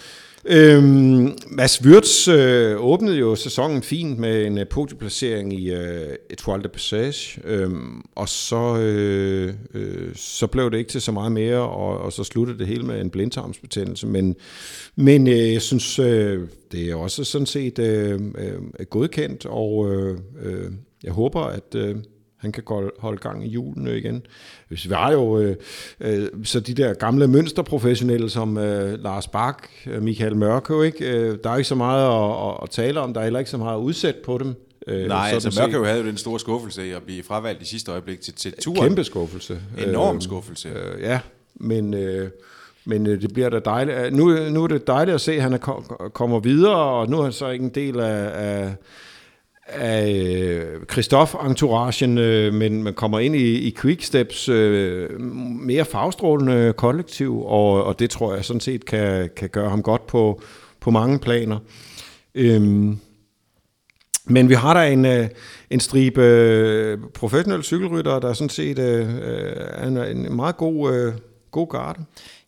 Øhm, Mads Wirtz øh, åbnede jo sæsonen fint med en øh, podieplacering i øh, Etoile de Passage, øhm, og så, øh, øh, så blev det ikke til så meget mere, og, og så sluttede det hele med en blindtarmsbetændelse. Men, men øh, jeg synes, øh, det er også sådan set øh, øh, godkendt, og øh, øh, jeg håber, at... Øh, han kan holde gang i julen igen. Vi har jo øh, øh, så de der gamle mønsterprofessionelle som øh, Lars Bak, øh, Michael Mørkøv, ikke? Øh, der er ikke så meget at, at, tale om, der er heller ikke så meget at udsætte på dem. Øh, Nej, altså Mørkøv havde jo den store skuffelse i at blive fravalgt i sidste øjeblik til, til turen. Kæmpe skuffelse. Enorm øh, skuffelse. Øh, ja, men... Øh, men øh, det bliver da dejligt. Nu, nu er det dejligt at se, at han er, kommer videre, og nu er han så ikke en del af, af af øh, Christoph-entouragen, øh, men man kommer ind i, i Quicksteps øh, mere farvestrålende kollektiv, og, og det tror jeg sådan set kan, kan gøre ham godt på, på mange planer. Øhm, Men vi har der en, øh, en stribe øh, professionelle cykelryttere, der sådan set øh, øh er en, en meget god, øh, god garde.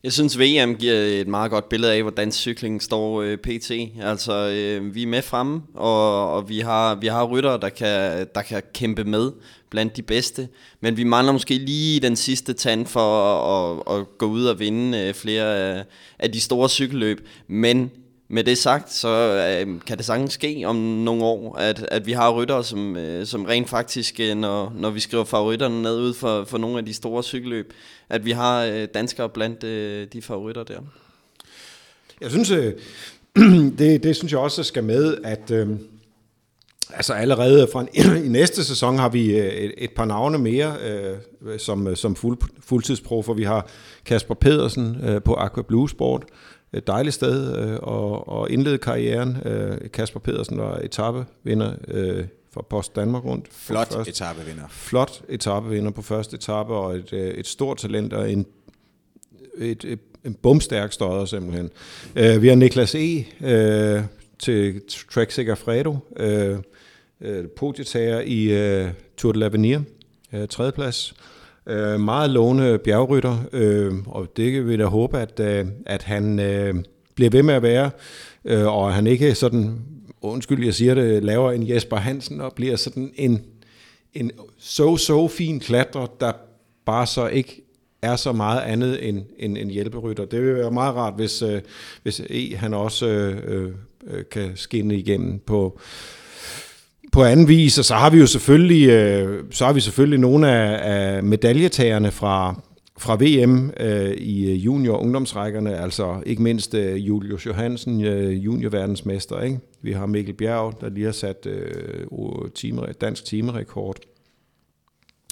Jeg synes, VM giver et meget godt billede af, hvordan cykling står øh, pt. Altså, øh, vi er med fremme, og, og vi har, vi har ryttere, der kan, der kan kæmpe med blandt de bedste. Men vi mangler måske lige den sidste tand for at, at, at gå ud og vinde øh, flere af, af de store cykelløb. Men med det sagt, så øh, kan det sagtens ske om nogle år, at, at vi har ryttere, som, øh, som rent faktisk, øh, når, når vi skriver favoritterne ned ud for, for nogle af de store cykelløb, at vi har øh, danskere blandt øh, de favoritter der. Jeg synes, øh, det, det synes jeg også skal med, at øh, altså allerede fra en, i næste sæson har vi øh, et, et par navne mere øh, som, øh, som fuld, fuldtidsprofer. Vi har Kasper Pedersen øh, på Aqua Blue Sport, et dejligt sted øh, at, at indlede karrieren. Øh, Kasper Pedersen var etappevinder øh, for Post Danmark rundt. Flot første, etappevinder. Flot etappevinder på første etape, og et, øh, et stort talent og en, et, et, en bumstærk støder simpelthen. Øh, vi har Niklas E. Øh, til Trek Segafredo, øh, øh, podietager i øh, Tour de l'Avenir, øh, tredjeplads. Øh, meget lovende bjergrytter, øh, og det vil jeg håbe, at, øh, at han øh, bliver ved med at være, øh, og han ikke sådan, undskyld, jeg siger det, laver en Jesper Hansen og bliver sådan en, en så-så fin klatrer, der bare så ikke er så meget andet end en, en hjælperytter. Det vil være meget rart, hvis, øh, hvis E han også øh, øh, kan skinne igennem på, på anden vis, og så har vi jo selvfølgelig, øh, så har vi selvfølgelig nogle af, af medaljetagerne fra, fra VM øh, i øh, junior- ungdomsrækkerne, altså ikke mindst øh, Julius Johansen, øh, juniorverdensmester. Ikke? Vi har Mikkel Bjerg, der lige har sat øh, time, dansk timerekord,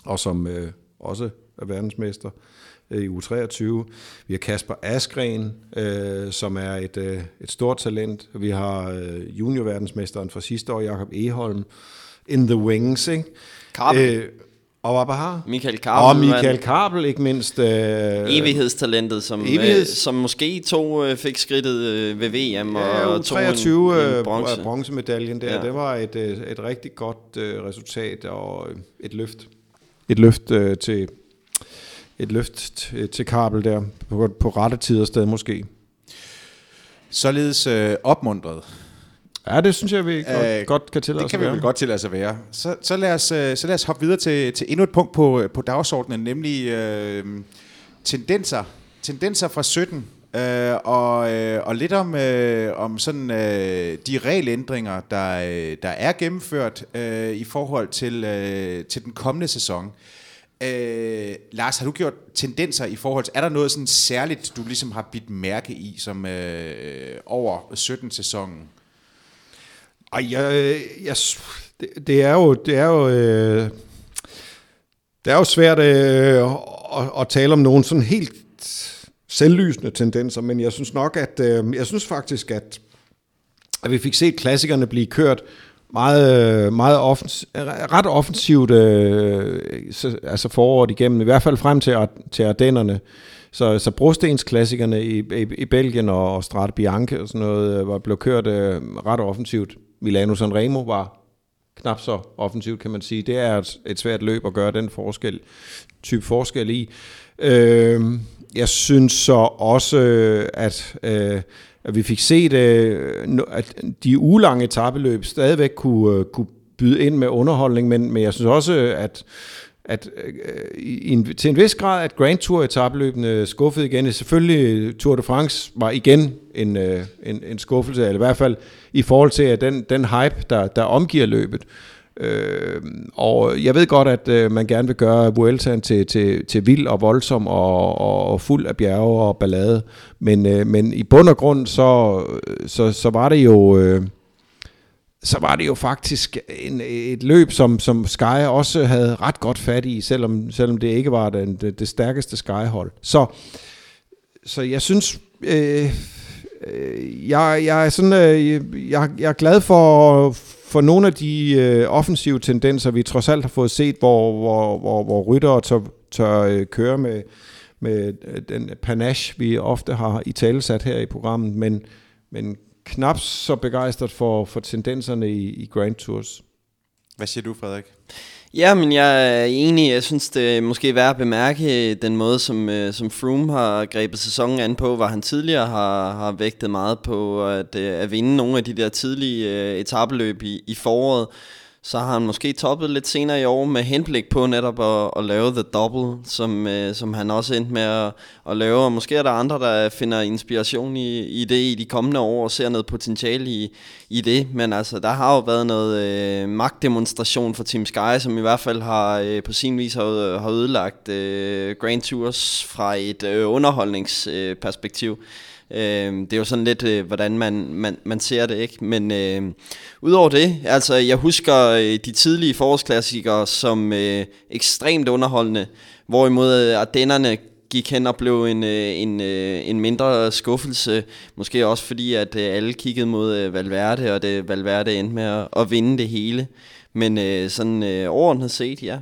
og som øh, også er verdensmester øh, i U23. Vi har Kasper Askren, øh, som er et, øh, et stort talent. Vi har øh, juniorverdensmesteren fra sidste år, Jakob Eholm, in the wings. Ikke? Øh, og hvad har? Michael Kabel. Og Michael Kabel, ikke mindst. Øh, evighedstalentet, som, Evigheds... øh, som måske to øh, fik skridtet øh, ved VM ja, og tog 23 en, en øh, bronze. bronzemedaljen der. Ja. Det var et, øh, et rigtig godt øh, resultat og et løft. Et løft øh, til, et løft til kabel der, på, på rette tid og sted måske. Således øh, opmundret. Ja, det synes jeg, vi godt, øh, godt kan tillade Det kan vi vel godt tillade sig være. Så, så, lad os, øh, så lad os hoppe videre til, til endnu et punkt på, på dagsordenen, nemlig øh, tendenser. Tendenser fra 17. Øh, og, øh, og lidt om, øh, om sådan øh, de regelændringer, der, øh, der er gennemført øh, i forhold til, øh, til den kommende sæson. Øh, Lars, har du gjort tendenser i forhold til, er der noget sådan særligt, du ligesom har bidt mærke i, som øh, over 17-sæsonen? Ej, jeg, jeg, det, det er jo, det er jo, øh, det er jo svært øh, at, at tale om nogen sådan helt selvlysende tendenser, men jeg synes nok, at øh, jeg synes faktisk, at, at vi fik set klassikerne blive kørt meget, meget offens, ret offensivt øh, så, altså foråret igennem, i hvert fald frem til, til Ardennerne. Så, så brostensklassikerne i, i, i Belgien og, og Strade Bianche og sådan noget øh, var blevet kørt øh, ret offensivt. Milano Sanremo var knap så offensivt, kan man sige. Det er et, et svært løb at gøre den forskel, type forskel i. Øh, jeg synes så også, at øh, at vi fik set, øh, at de ulange etabeløb stadigvæk kunne, øh, kunne byde ind med underholdning, men, men jeg synes også, at at øh, øh i en, til en vis grad, at Grand Tour etabløbende skuffede igen. Selvfølgelig Tour de France var igen en, øh, en, en skuffelse, eller i hvert fald i forhold til at den, den hype, der, der omgiver løbet. Øh, og jeg ved godt, at øh, man gerne vil gøre Vueltaen til, til, til vild og voldsom og, og fuld af bjerge og ballade, men, øh, men i bund og grund, så, så, så var det jo... Øh, så var det jo faktisk en, et løb, som, som Sky også havde ret godt fat i, selvom, selvom det ikke var den, det, det stærkeste Sky-hold. Så, så jeg synes, øh, øh jeg, jeg, er sådan, øh, jeg, jeg er glad for, for nogle af de øh, offensive tendenser, vi trods alt har fået set, hvor, hvor, hvor, hvor ryttere tør, tør øh, køre med, med den panache, vi ofte har i talesat her i programmet, men, men knap så begejstret for, for tendenserne i, i Grand Tours. Hvad siger du, Frederik? Ja, men jeg er enig. Jeg synes, det er måske værd at bemærke den måde, som, øh, som Froome har grebet sæsonen an på, hvor han tidligere har, har vægtet meget på at, øh, at vinde nogle af de der tidlige øh, etabeløb i, i foråret så har han måske toppet lidt senere i år med henblik på netop at, at lave The Double, som, øh, som han også endte med at, at lave. Og måske er der andre, der finder inspiration i, i det i de kommende år og ser noget potentiale i, i det. Men altså, der har jo været noget øh, magtdemonstration for Team Sky, som i hvert fald har øh, på sin vis har, har ødelagt øh, Grand Tours fra et øh, underholdningsperspektiv. Øh, Øh, det er jo sådan lidt, øh, hvordan man, man, man ser det, ikke? Men øh, udover det, altså jeg husker øh, de tidlige forårsklassikere som øh, ekstremt underholdende, hvorimod øh, Ardennerne gik hen og blev en, øh, en, øh, en mindre skuffelse. Måske også fordi, at øh, alle kiggede mod øh, Valverde, og det Valverde endte med at, at vinde det hele. Men øh, sådan øh, overordnet set, ja.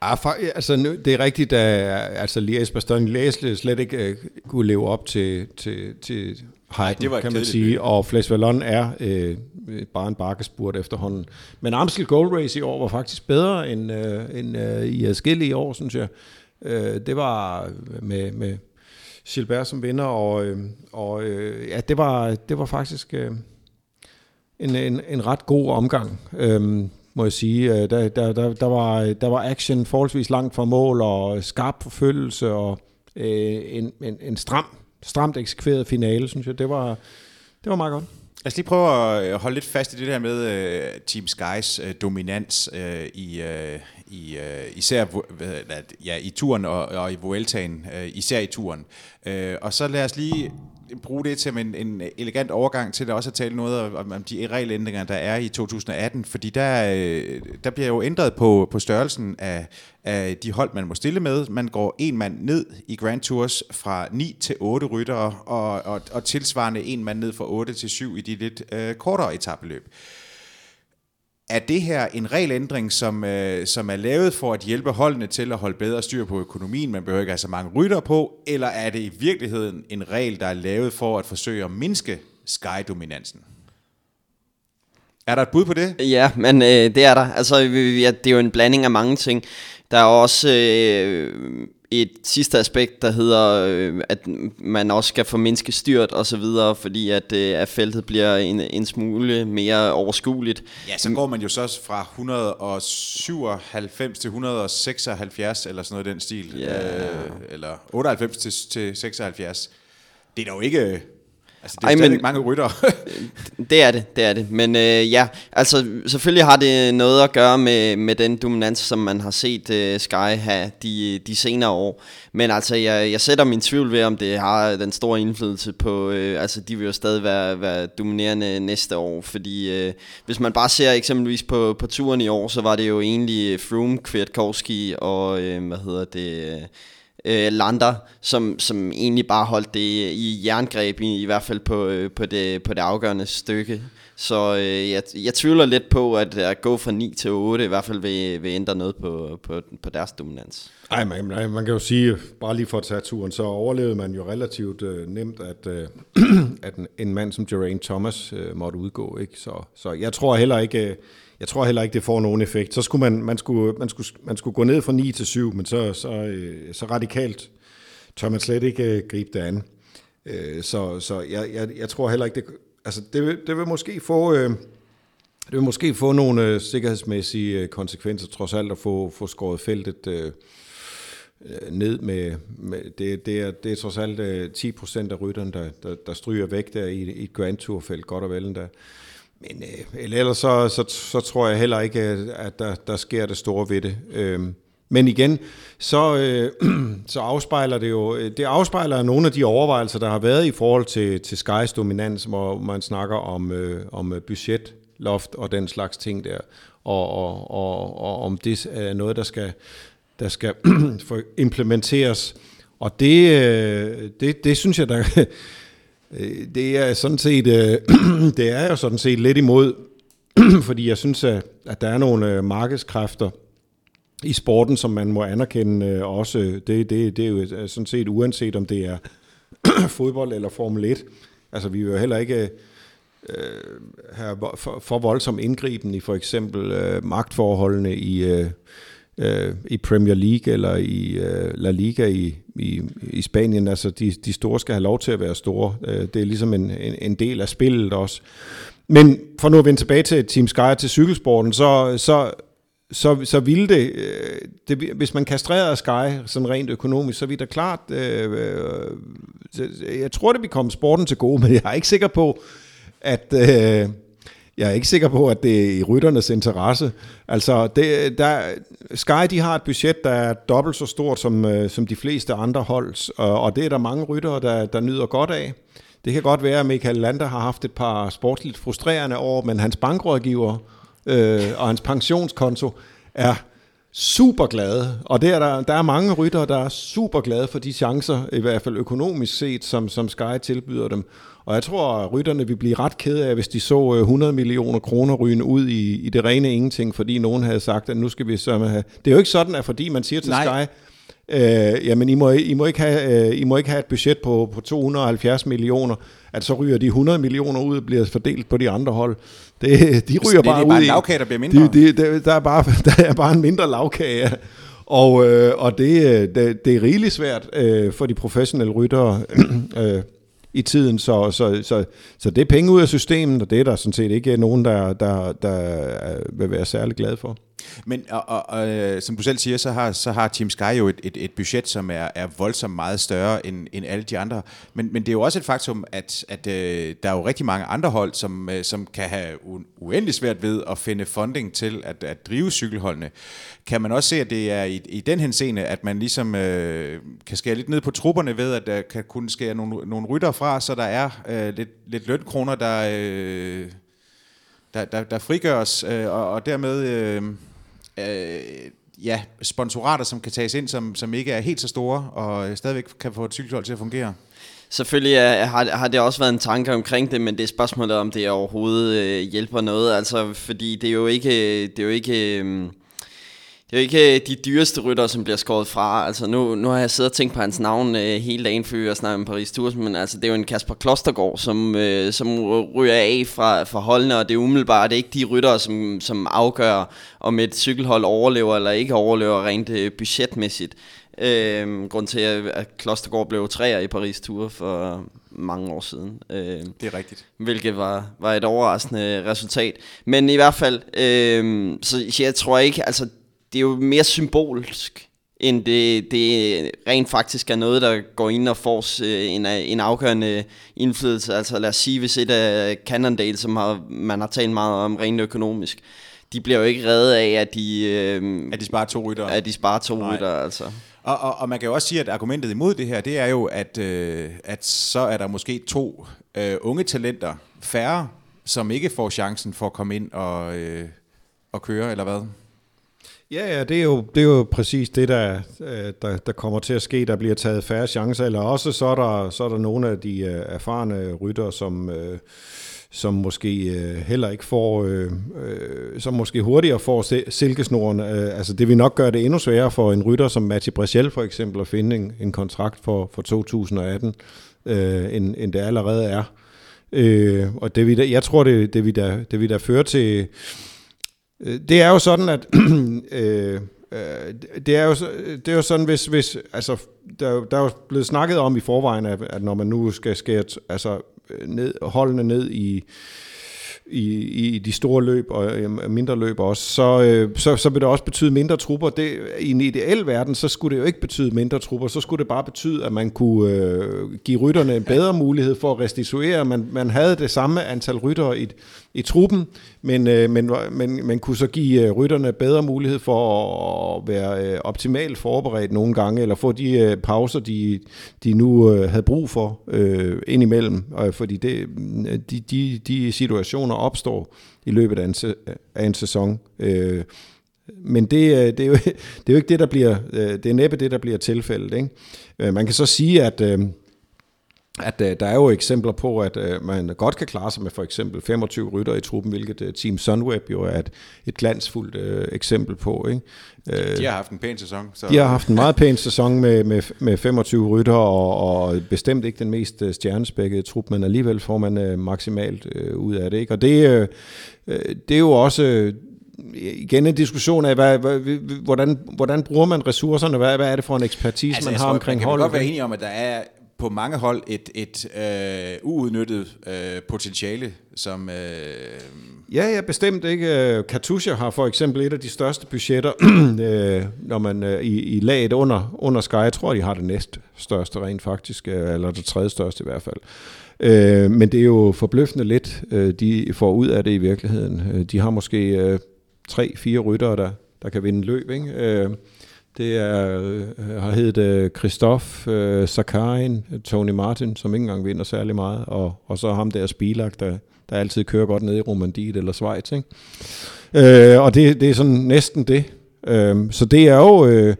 Ah, for, altså, nu, det er rigtigt, at altså, Lies Bastogne Læsle slet ikke uh, kunne leve op til, til, til hypen, det var kan man sige. Løb. Og Flash Vallon er uh, bare en bakkespurt efterhånden. Men Amstel Gold Race i år var faktisk bedre end, uh, end uh, i adskillige år, synes jeg. Uh, det var med, med Gilbert som vinder, og, uh, og uh, ja, det var, det var faktisk uh, en, en, en ret god omgang. Uh, må jeg sige. Øh, der, der, der, der, var, der var action forholdsvis langt fra mål, og skarp forfølgelse, og øh, en, en, en stram, stramt eksekveret finale, synes jeg. Det var, det var meget godt. Lad os lige prøve at øh, holde lidt fast i det der med uh, Team Skys uh, dominans uh, i, uh, i uh, især ja, i turen og, og i Vueltaen, uh, især i turen. Uh, og så lad os lige bruge det til en, en elegant overgang til at også at tale noget om, om de regelændringer, der er i 2018, fordi der, øh, der bliver jo ændret på, på størrelsen af, af de hold, man må stille med. Man går en mand ned i Grand Tours fra 9 til 8 ryttere, og, og, og tilsvarende en mand ned fra 8 til 7 i de lidt øh, kortere etabeløb. Er det her en regelændring, som, øh, som er lavet for at hjælpe holdene til at holde bedre styr på økonomien? Man behøver ikke have så mange rytter på. Eller er det i virkeligheden en regel, der er lavet for at forsøge at mindske Sky-dominansen? Er der et bud på det? Ja, men øh, det er der. Altså, ja, det er jo en blanding af mange ting. Der er også øh, et sidste aspekt, der hedder, øh, at man også skal formindske styrt og så videre, fordi at, øh, at feltet bliver en, en smule mere overskueligt. Ja, så går man jo så fra 197 til 176 eller sådan noget i den stil, ja. øh, eller 98 til, til 76. Det er dog ikke Altså, det er Ej, men, ikke mange rytter. det er det, det er det. Men øh, ja, altså selvfølgelig har det noget at gøre med, med den dominans, som man har set øh, Sky have de, de senere år. Men altså, jeg, jeg sætter min tvivl ved, om det har den store indflydelse på... Øh, altså, de vil jo stadig være, være dominerende næste år, fordi øh, hvis man bare ser eksempelvis på, på turen i år, så var det jo egentlig Froome, Kwiatkowski og, øh, hvad hedder det... Øh, øh, Lander, som, som egentlig bare holdt det i jerngreb, i, i hvert fald på, øh, på, det, på det afgørende stykke. Så øh, jeg, jeg tvivler lidt på, at øh, at gå fra 9 til 8 i hvert fald vil, vil ændre noget på, på, på deres dominans. Ej, man, man kan jo sige, bare lige for at tage turen, så overlevede man jo relativt øh, nemt, at, øh, at en, en mand som Geraint Thomas øh, måtte udgå. Ikke? Så, så jeg tror heller ikke... Øh, jeg tror heller ikke, det får nogen effekt. Så skulle man, man, skulle, man, skulle, man skulle gå ned fra 9 til 7, men så, så, øh, så radikalt tør man slet ikke øh, gribe det an. Øh, så så jeg, jeg, jeg tror heller ikke, det, altså det, vil, det vil måske få... det vil måske få nogle sikkerhedsmæssige konsekvenser, trods alt at få, få skåret feltet øh, ned med, med det, det, er, det er trods alt øh, 10% af rytterne, der, der, der stryger væk der i, i et Grand Tour-felt, godt og vel endda. Men øh, ellers så, så, så tror jeg heller ikke, at der, der sker det store ved det. Øh, men igen, så, øh, så afspejler det jo, det afspejler nogle af de overvejelser, der har været i forhold til, til Skys dominans, hvor man snakker om, øh, om budgetloft og den slags ting der, og, og, og, og om det er noget, der skal, der skal implementeres. Og det, øh, det, det synes jeg, der, Øh, det er sådan set, øh, det er jo sådan set lidt imod, fordi jeg synes, at der er nogle øh, markedskræfter i sporten, som man må anerkende også. Det, det, det er jo sådan set uanset, om det er fodbold eller Formel 1. Altså, vi er jo heller ikke have for, for voldsom indgriben i for eksempel øh, magtforholdene i, øh, øh, i Premier League eller i øh, La Liga i, i, i Spanien. Altså de, de store skal have lov til at være store. Øh, det er ligesom en, en, en del af spillet også. Men for nu at vende tilbage til Team Sky til cykelsporten, så, så, så, så ville det, øh, det, hvis man kastrerede Sky sådan rent økonomisk, så ville det klart, øh, øh, jeg tror det ville komme sporten til gode, men jeg er ikke sikker på, at... Øh, jeg er ikke sikker på, at det er i rytternes interesse. Altså, det, der, Sky de har et budget, der er dobbelt så stort som, øh, som de fleste andre hold, og, og det er der mange ryttere, der, der nyder godt af. Det kan godt være, at Michael Lander har haft et par sportsligt frustrerende år, men hans bankrådgiver øh, og hans pensionskonto er super glade, og det er der, der er mange ryttere, der er super glade for de chancer, i hvert fald økonomisk set, som, som Sky tilbyder dem. Og jeg tror, at rytterne vil blive ret kede af, hvis de så 100 øh, millioner kroner ryge ud i, i det rene ingenting, fordi nogen havde sagt, at nu skal vi så have... Det er jo ikke sådan, at fordi man siger til Nej. Sky, øh, jamen I må, I, må ikke have, øh, I må ikke have et budget på, på 270 millioner, at så ryger de 100 millioner ud og bliver fordelt på de andre hold. Det, de ryger det, bare det ud bare en lavkage, der bliver mindre? De, de, de, der, er bare, der er bare en mindre lavkage. Og, øh, og det, øh, det, det er rigeligt svært øh, for de professionelle ryttere øh, i tiden, så, så, så, så det er penge ud af systemet, og det er der sådan set ikke nogen, der, der, der vil være særlig glad for. Men og, og, og, øh, som du selv siger, så har, så har Team Sky jo et, et, et budget, som er, er voldsomt meget større end, end alle de andre. Men, men det er jo også et faktum, at, at øh, der er jo rigtig mange andre hold, som, øh, som kan have u- uendelig svært ved at finde funding til at, at drive cykelholdene. Kan man også se, at det er i, i den henseende, at man ligesom øh, kan skære lidt ned på trupperne ved, at der kan kunne skære nogle, nogle rytter fra, så der er øh, lidt, lidt lønkroner, der... Øh, der, der, der frigøres, øh, og, og dermed øh, øh, ja, sponsorater, som kan tages ind, som, som ikke er helt så store, og stadigvæk kan få et cykelhold til at fungere. Selvfølgelig er, har, har det også været en tanke omkring det, men det er spørgsmålet, om det overhovedet øh, hjælper noget. Altså, fordi det er jo ikke... Øh, det er jo ikke øh, det er jo ikke øh, de dyreste rytter, som bliver skåret fra. Altså nu, nu har jeg siddet og tænkt på hans navn øh, hele dagen, før jeg snakker om Paris Tours, men altså, det er jo en Kasper Klostergaard, som, øh, som ryger af fra, fra holdene, og det er umiddelbart det er ikke de rytter, som, som afgør, om et cykelhold overlever eller ikke overlever rent øh, budgetmæssigt. Øh, grund til, at Klostergaard blev træer i Paris Tour for mange år siden. Øh, det er rigtigt. Hvilket var, var et overraskende resultat. Men i hvert fald, øh, så jeg tror ikke, altså det er jo mere symbolsk, end det, det rent faktisk er noget, der går ind og får øh, en, en afgørende indflydelse. Altså lad os sige, hvis et af Cannondale, som har, man har talt meget om rent økonomisk, de bliver jo ikke reddet af, at de... Øh, at de sparer to rytter. At de sparer to rytter, altså. Og, og, og man kan jo også sige, at argumentet imod det her, det er jo, at, øh, at så er der måske to øh, unge talenter færre, som ikke får chancen for at komme ind og, øh, og køre, eller hvad? Ja, ja, det er jo, det er jo præcis det, der, øh, der, der kommer til at ske. Der bliver taget færre chancer, eller også så er der, så er der nogle af de øh, erfarne rytter, som, øh, som måske øh, heller ikke får, øh, som måske hurtigere får silkesnoren. Altså det vil nok gøre det endnu sværere for en rytter som Mati Brechel for eksempel at finde en, en kontrakt for, for 2018, øh, end, end det allerede er. Øh, og det vil da, jeg tror, det, det, vil da, det vi da føre til Øh, det er jo sådan, at øh, øh, det, er jo, det er jo sådan, hvis, hvis altså, der, der er jo blevet snakket om i forvejen, at, at når man nu skal skære altså, øh, ned, holdene ned i, i, i de store løb og øhm, mindre løb også, så, så, så vil det også betyde mindre trupper. Det, I en ideel verden, så skulle det jo ikke betyde mindre trupper, så skulle det bare betyde, at man kunne øh, give rytterne en bedre mulighed for at restituere. Man, man havde det samme antal ryttere i, i truppen, men, øh, men, men man kunne så give øh, rytterne bedre mulighed for at være øh, optimalt forberedt nogle gange, eller få de øh, pauser, de, de nu øh, havde brug for øh, indimellem, øh, fordi det, de, de, de situationer opstår i løbet af en, af en sæson. Øh, men det, øh, det, er jo, det er jo ikke det, der bliver, øh, det er næppe det, der bliver tilfældet. Ikke? Man kan så sige, at at uh, der er jo eksempler på, at uh, man godt kan klare sig med for eksempel 25 rytter i truppen, hvilket uh, Team Sunweb jo er et, et glansfuldt uh, eksempel på. Ikke? Uh, de har haft en pæn sæson. Så. De har haft en meget pæn sæson med, med, med 25 rytter, og, og bestemt ikke den mest uh, stjernespækkede trup, men alligevel får man uh, maksimalt uh, ud af det. Ikke? Og det, uh, det er jo også igen en diskussion af, hvad, hvad, hvordan, hvordan bruger man ressourcerne, hvad, hvad er det for en ekspertise, altså, man har tror, omkring holdet? Man kan godt være enig om, at der er på mange hold et, et øh, uudnyttet øh, potentiale, som... Øh, Ja, ja, bestemt ikke. Katusha har for eksempel et af de største budgetter, øh, når man øh, i, i laget under, under Sky, jeg tror, de har det næst største rent faktisk, øh, eller det tredje største i hvert fald. Øh, men det er jo forbløffende lidt, øh, de får ud af det i virkeligheden. Øh, de har måske øh, tre, fire ryttere, der, der kan vinde løb, ikke? Øh, det er, øh, har heddet øh, Christoph øh, Sakarin, Tony Martin, som ikke engang vinder særlig meget, og, og så ham der Spilak, der, der altid kører godt ned i Romandiet eller Schweiz. Ikke? Øh, og det, det er sådan næsten det. Øh, så det er jo... Øh,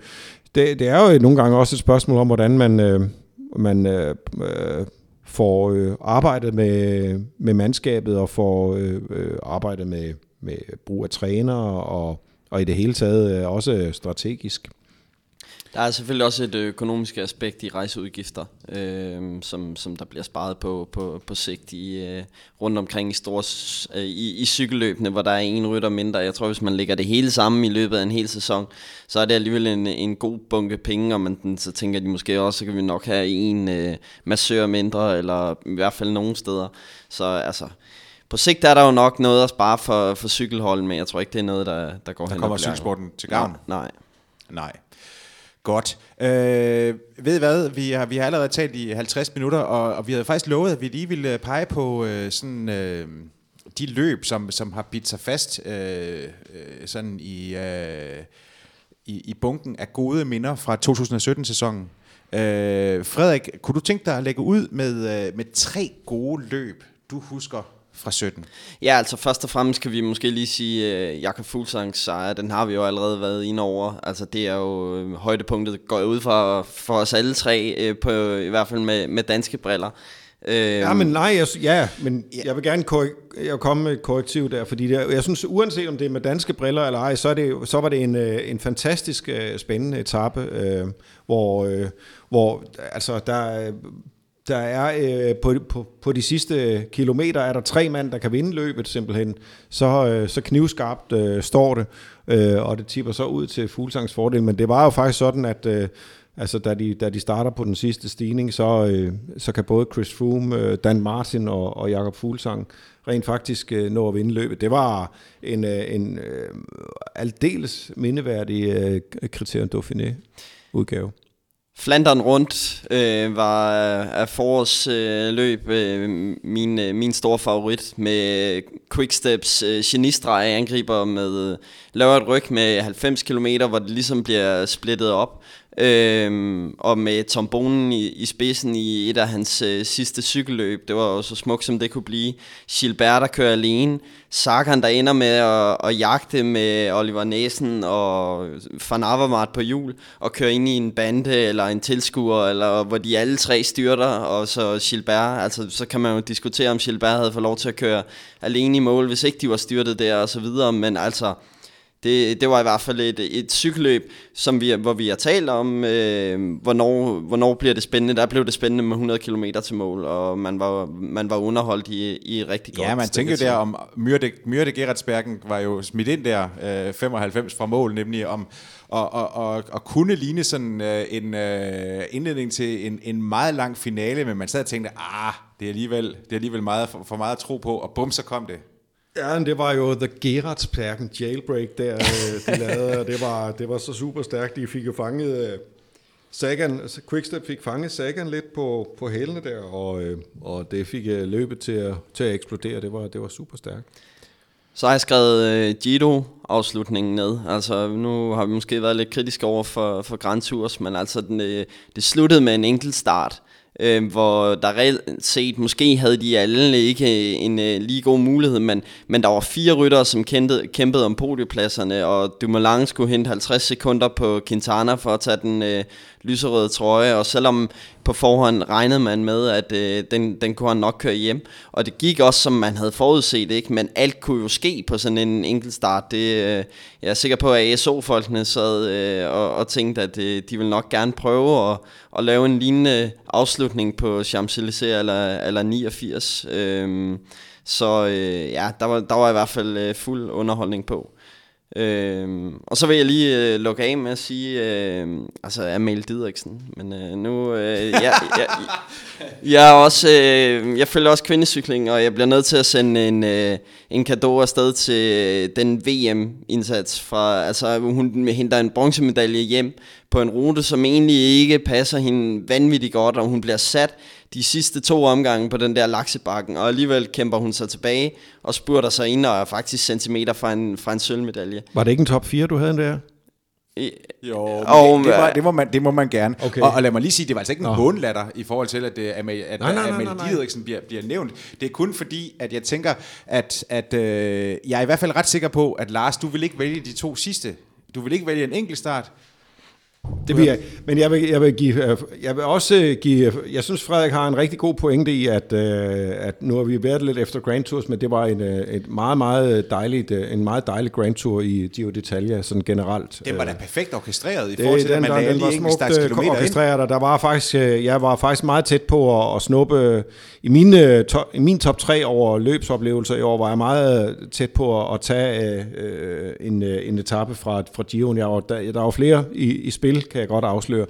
det, det er jo nogle gange også et spørgsmål om, hvordan man, øh, man øh, øh, får øh, arbejdet med, med mandskabet og får øh, øh, arbejdet med, med brug af trænere og, og i det hele taget øh, også strategisk. Der er selvfølgelig også et økonomisk aspekt i rejseudgifter, øh, som, som der bliver sparet på, på, på sigt i, øh, rundt omkring i, store, øh, i, i cykelløbene, hvor der er en rytter mindre. Jeg tror, hvis man lægger det hele sammen i løbet af en hel sæson, så er det alligevel en, en god bunke penge, og man, så tænker de måske også, så kan vi nok have en øh, massør mindre, eller i hvert fald nogle steder. Så altså, på sigt er der jo nok noget at spare for, for cykelholden, men jeg tror ikke, det er noget, der, der går der hen kommer cykelsporten til gavn? Nej. nej. Nej. Godt. Øh, ved hvad, vi har, vi har allerede talt i 50 minutter, og, og vi havde faktisk lovet, at vi lige ville øh, pege på øh, sådan, øh, de løb, som, som har bidt sig fast øh, øh, sådan i, øh, i, i bunken af gode minder fra 2017-sæsonen. Øh, Frederik, kunne du tænke dig at lægge ud med, øh, med tre gode løb, du husker fra 17? Ja, altså først og fremmest kan vi måske lige sige, at uh, Jakob Fuglsangs sejr, den har vi jo allerede været inde over. Altså det er jo uh, højdepunktet, går ud for, for os alle tre, uh, på, i hvert fald med, med danske briller. Uh, ja, men nej, jeg, ja, men ja. jeg vil gerne korri- jeg komme med et korrektiv der, fordi det, jeg synes, uanset om det er med danske briller eller ej, så, er det, så var det en, en fantastisk uh, spændende etape, hvor, hvor altså, der der er øh, på, på, på de sidste kilometer, er der tre mand, der kan vinde løbet simpelthen. Så, øh, så knivskarpt øh, står det, øh, og det tipper så ud til Fuglsangs fordel. Men det var jo faktisk sådan, at øh, altså, da, de, da de starter på den sidste stigning, så, øh, så kan både Chris Froome, øh, Dan Martin og, og Jakob Fuglsang rent faktisk øh, nå at vinde løbet. Det var en, øh, en øh, aldeles mindeværdig øh, Criterion Dauphiné udgave. Flanderen rundt øh, var af forårs øh, øh, min, øh, min store favorit med Quicksteps øh, genistreg angriber med øh, laver et ryg med 90 km, hvor det ligesom bliver splittet op. Øhm, og med trombonen i, i spidsen i et af hans øh, sidste cykelløb. Det var jo så smukt, som det kunne blive. Gilbert, der kører alene. Sagan, der ender med at, at jagte med Oliver Næsen og Van Avermaet på jul, og kører ind i en bande eller en tilskuer, eller hvor de alle tre styrter, og så Gilbert, altså så kan man jo diskutere, om Gilbert havde fået lov til at køre alene i mål, hvis ikke de var styrtet der og så videre, men altså det, det var i hvert fald et, et cykelløb, som vi, hvor vi har talt om, øh, hvornår, hvornår bliver det spændende. Der blev det spændende med 100 km til mål, og man var, man var underholdt i, i rigtig godt. Ja, man tænker der om, Myrde, Myrde Gerardsbergen var jo smidt ind der, øh, 95 fra mål, nemlig om at, og, og, og kunne ligne sådan øh, en øh, indledning til en, en meget lang finale, men man sad og tænkte, ah, det er alligevel, det er alligevel meget, for, for meget at tro på, og bum, så kom det. Ja, det var jo The Gerardsbergen jailbreak der, øh, de lavede, det var, det var så super stærkt. De fik jo fanget øh, Sagan, Quickstep fik fanget Sagan lidt på, på hælene der, og, øh, og det fik løbet til at, til at eksplodere. Det var, det var super stærkt. Så har jeg skrevet uh, Giro-afslutningen ned. Altså, nu har vi måske været lidt kritiske over for, for Grand Tours, men altså, den, det sluttede med en enkelt start øh, hvor der reelt set, måske havde de alle ikke øh, en øh, lige god mulighed, men, men der var fire ryttere, som kæmpede, kæmpede om podiepladserne, og Dumoulin skulle hente 50 sekunder på Quintana for at tage den øh, lyserøde trøje, og selvom på forhånd regnede man med, at øh, den, den kunne han nok køre hjem, og det gik også, som man havde forudset, ikke? men alt kunne jo ske på sådan en enkelt start. Det, øh, jeg er sikker på, at ASO-folkene sad øh, og, og tænkte, at øh, de ville nok gerne prøve at, at lave en lignende afslutning på Champs-Élysées eller, eller 89. Øh, så øh, ja, der var, der var i hvert fald øh, fuld underholdning på. Øhm, og så vil jeg lige øh, lukke af med at sige, øh, altså Amal Didriksen, men øh, nu, øh, jeg, jeg, jeg, jeg, er også, øh, jeg følger også kvindecykling, og jeg bliver nødt til at sende en, øh, en gave afsted til den VM-indsats fra, altså hun henter en bronzemedalje hjem på en rute, som egentlig ikke passer hende vanvittigt godt, og hun bliver sat de sidste to omgange på den der laksebakken, og alligevel kæmper hun sig tilbage og spurter sig ind og er faktisk centimeter fra en, fra en sølvmedalje. Var det ikke en top 4, du havde der? Jo, og, det, det, var, det, må man, det må man gerne. Okay. Og, og lad mig lige sige, det var altså ikke en hånlatter i forhold til, at, det, at, at, nej, nej. Didriksen bliver, bliver nævnt. Det er kun fordi, at jeg tænker, at, at øh, jeg er i hvert fald ret sikker på, at Lars, du vil ikke vælge de to sidste. Du vil ikke vælge en enkelt start. Det vil jeg, men jeg vil, jeg vil give, jeg vil også give, jeg synes Frederik har en rigtig god pointe i, at, øh, at nu har vi været lidt efter Grand Tours, men det var en, øh, et meget, meget dejligt, øh, en meget dejlig Grand Tour i Giro d'Italia, sådan generelt. Den var da perfekt orkestreret i det, forhold til, den, at man lagde lige en slags kilometer orkestreret, og der var faktisk, jeg var faktisk meget tæt på at, at snuppe, i, mine, to, i min top 3 over løbsoplevelser i år, var jeg meget tæt på at, at tage øh, en, en etape fra, fra Giro. Jeg var, der, der var flere i, i spil, til, kan jeg godt afsløre.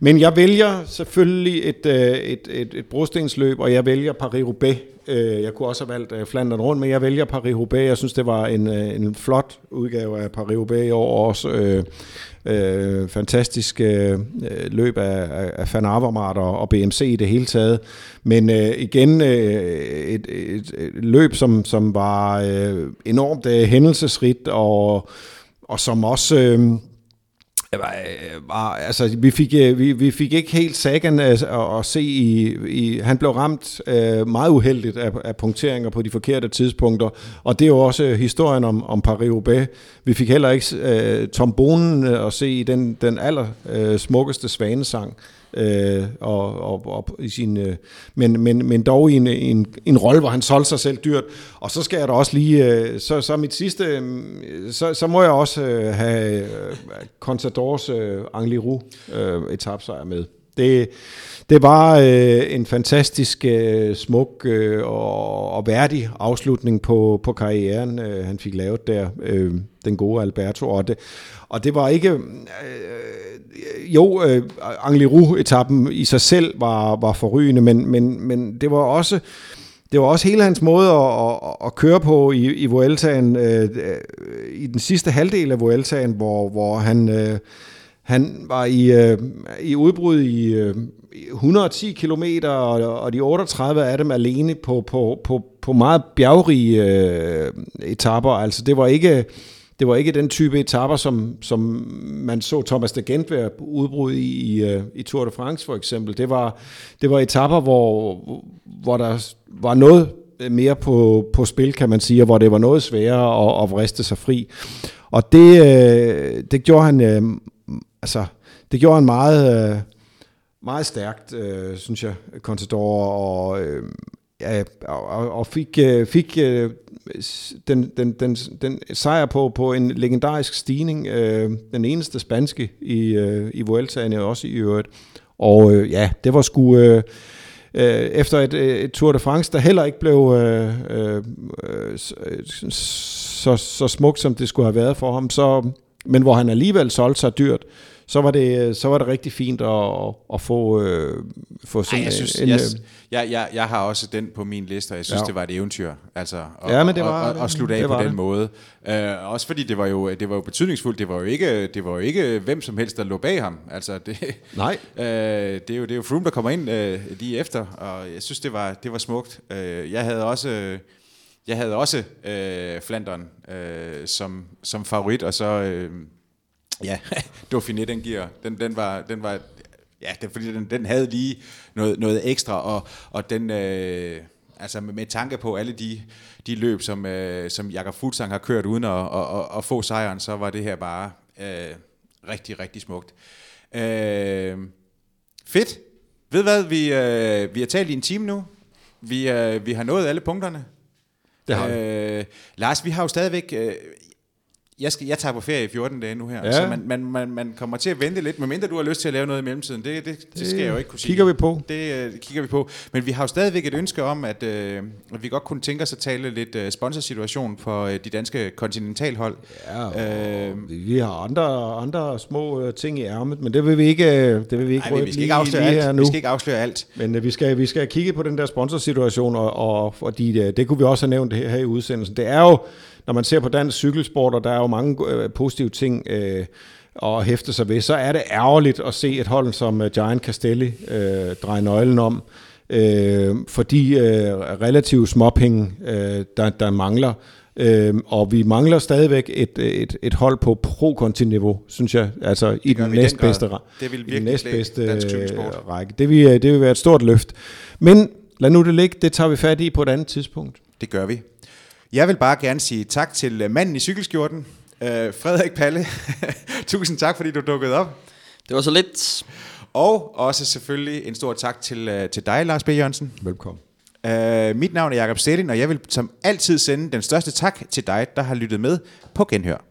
Men jeg vælger selvfølgelig et, øh, et, et, et brostensløb, og jeg vælger Paris-Roubaix. Øh, jeg kunne også have valgt øh, Flandern rundt, men jeg vælger Paris-Roubaix. Jeg synes, det var en, en flot udgave af Paris-Roubaix i år også. Øh, øh, fantastisk øh, løb af, af Van Avermaet og, og BMC i det hele taget. Men øh, igen øh, et, et, et løb, som, som var øh, enormt øh, hændelsesrigt og, og som også... Øh, Øh, altså, vi, fik, øh, vi, vi fik ikke helt Sagan øh, at, at se i, i... Han blev ramt uh, meget uheldigt af, af punkteringer på de forkerte tidspunkter, og det er jo også historien om, om Paris-Roubaix. Vi fik heller ikke uh, Tom Bonen at se i den, den aller uh, smukkeste svanesang øh, og, og, og i sin, øh, men, men, men dog i en, en, en rolle, hvor han solgte sig selv dyrt. Og så skal jeg da også lige, øh, så, så mit sidste, øh, så, så må jeg også øh, have øh, Contadors øh, Angliru øh, etapsejr med. Det, det var øh, en fantastisk øh, smuk øh, og, og værdig afslutning på, på karrieren, øh, han fik lavet der, øh, den gode Alberto. Og det, og det var ikke... Øh, jo, øh, Angliru-etappen i sig selv var, var forrygende, men, men, men det var også... Det var også hele hans måde at, at, at køre på i, i Vueltaen, øh, øh i den sidste halvdel af Vueltaen, hvor, hvor han, øh, han var i, øh, i udbrud i øh, 110 km, og, og de 38 af dem alene på, på, på, på meget bjergrige øh, etapper. Altså det var ikke det var ikke den type etapper, som, som man så Thomas de Gent være udbrud i, i, øh, i Tour de France for eksempel. Det var, det var etapper, hvor, hvor der var noget mere på, på spil, kan man sige, og hvor det var noget sværere at, at vriste sig fri. Og det, øh, det gjorde han, øh, altså, det gjorde han meget, øh, meget stærkt, øh, synes jeg, Contador, og øh, ja, og, og fik, øh, fik øh, den, den, den, den sejr på, på en legendarisk stigning, øh, den eneste spanske i, i Vueltaen også i øvrigt. Og ja, det var sgu... Øh, efter et, et Tour de France, der heller ikke blev øh, øh, så, så smukt, som det skulle have været for ham, så, men hvor han alligevel solgte sig dyrt, så var det, så var det rigtig fint at, at få, øh, få sådan Ej, jeg synes, en... Jeg, jeg, jeg, jeg har også den på min liste, og jeg synes, ja. det var et eventyr. Altså, og, ja, men det var, og, og, og slutte af på den det. måde. Uh, også fordi det var, jo, det var jo betydningsfuldt. Det var jo ikke, det var jo ikke hvem som helst, der lå bag ham. Altså, det, Nej. Uh, det, er jo, det er jo Froome, der kommer ind uh, lige efter, og jeg synes, det var, det var smukt. Uh, jeg havde også... Jeg havde også øh, Flandern øh, som, som favorit, og så øh, Ja, Dauphiné, den giver, den, den var, den var ja, det, fordi den, den havde lige noget, noget ekstra, og, og den, øh, altså med, med tanke på alle de, de løb, som, øh, som Jakob Fuglsang har kørt uden at, at, at, at få sejren, så var det her bare øh, rigtig, rigtig smukt. Øh, fedt. Ved hvad, vi, øh, vi har talt i en time nu. Vi, øh, vi har nået alle punkterne. Det har vi. øh, Lars, vi har jo stadigvæk... Øh, jeg, skal, jeg tager på ferie i 14 dage nu her, Ja. så man, man, man, man kommer til at vente lidt, medmindre du har lyst til at lave noget i mellemtiden. Det, det, det, det skal jeg jo ikke kunne sige. kigger vi på. Det øh, kigger vi på. Men vi har jo stadigvæk et ønske om, at, øh, at vi godt kunne tænke os at tale lidt øh, sponsorsituation for øh, de danske kontinentalhold. Ja, Øh, vi har andre, andre små ting i ærmet, men det vil vi ikke, det vil vi ikke, Nej, vi, vi skal lige- ikke afsløre lige her alt. nu. Vi skal ikke afsløre alt. Men øh, vi skal, vi skal kigge på den der sponsorsituation, og, og fordi det, det kunne vi også have nævnt her, her i udsendelsen. Det er jo, når man ser på dansk cykelsport, og der er jo mange øh, positive ting øh, at hæfte sig ved, så er det ærgerligt at se et hold som øh, Giant Castelli øh, dreje nøglen om, øh, fordi øh, relativt småpenge, øh, der, der mangler. Øh, og vi mangler stadigvæk et, et, et hold på pro-konti-niveau, synes jeg, altså i den næstbedste Det vil i den næstbedste øh, række. Det vil, det vil være et stort løft. Men lad nu det ligge, det tager vi fat i på et andet tidspunkt. Det gør vi. Jeg vil bare gerne sige tak til øh, manden i cykelskjorten, øh, Frederik Palle. Tusind tak, fordi du dukkede op. Det var så lidt. Og også selvfølgelig en stor tak til, øh, til dig, Lars B. Jørgensen. Velkommen. Uh, mit navn er Jakob Stelin, og jeg vil som altid sende den største tak til dig, der har lyttet med på Genhør.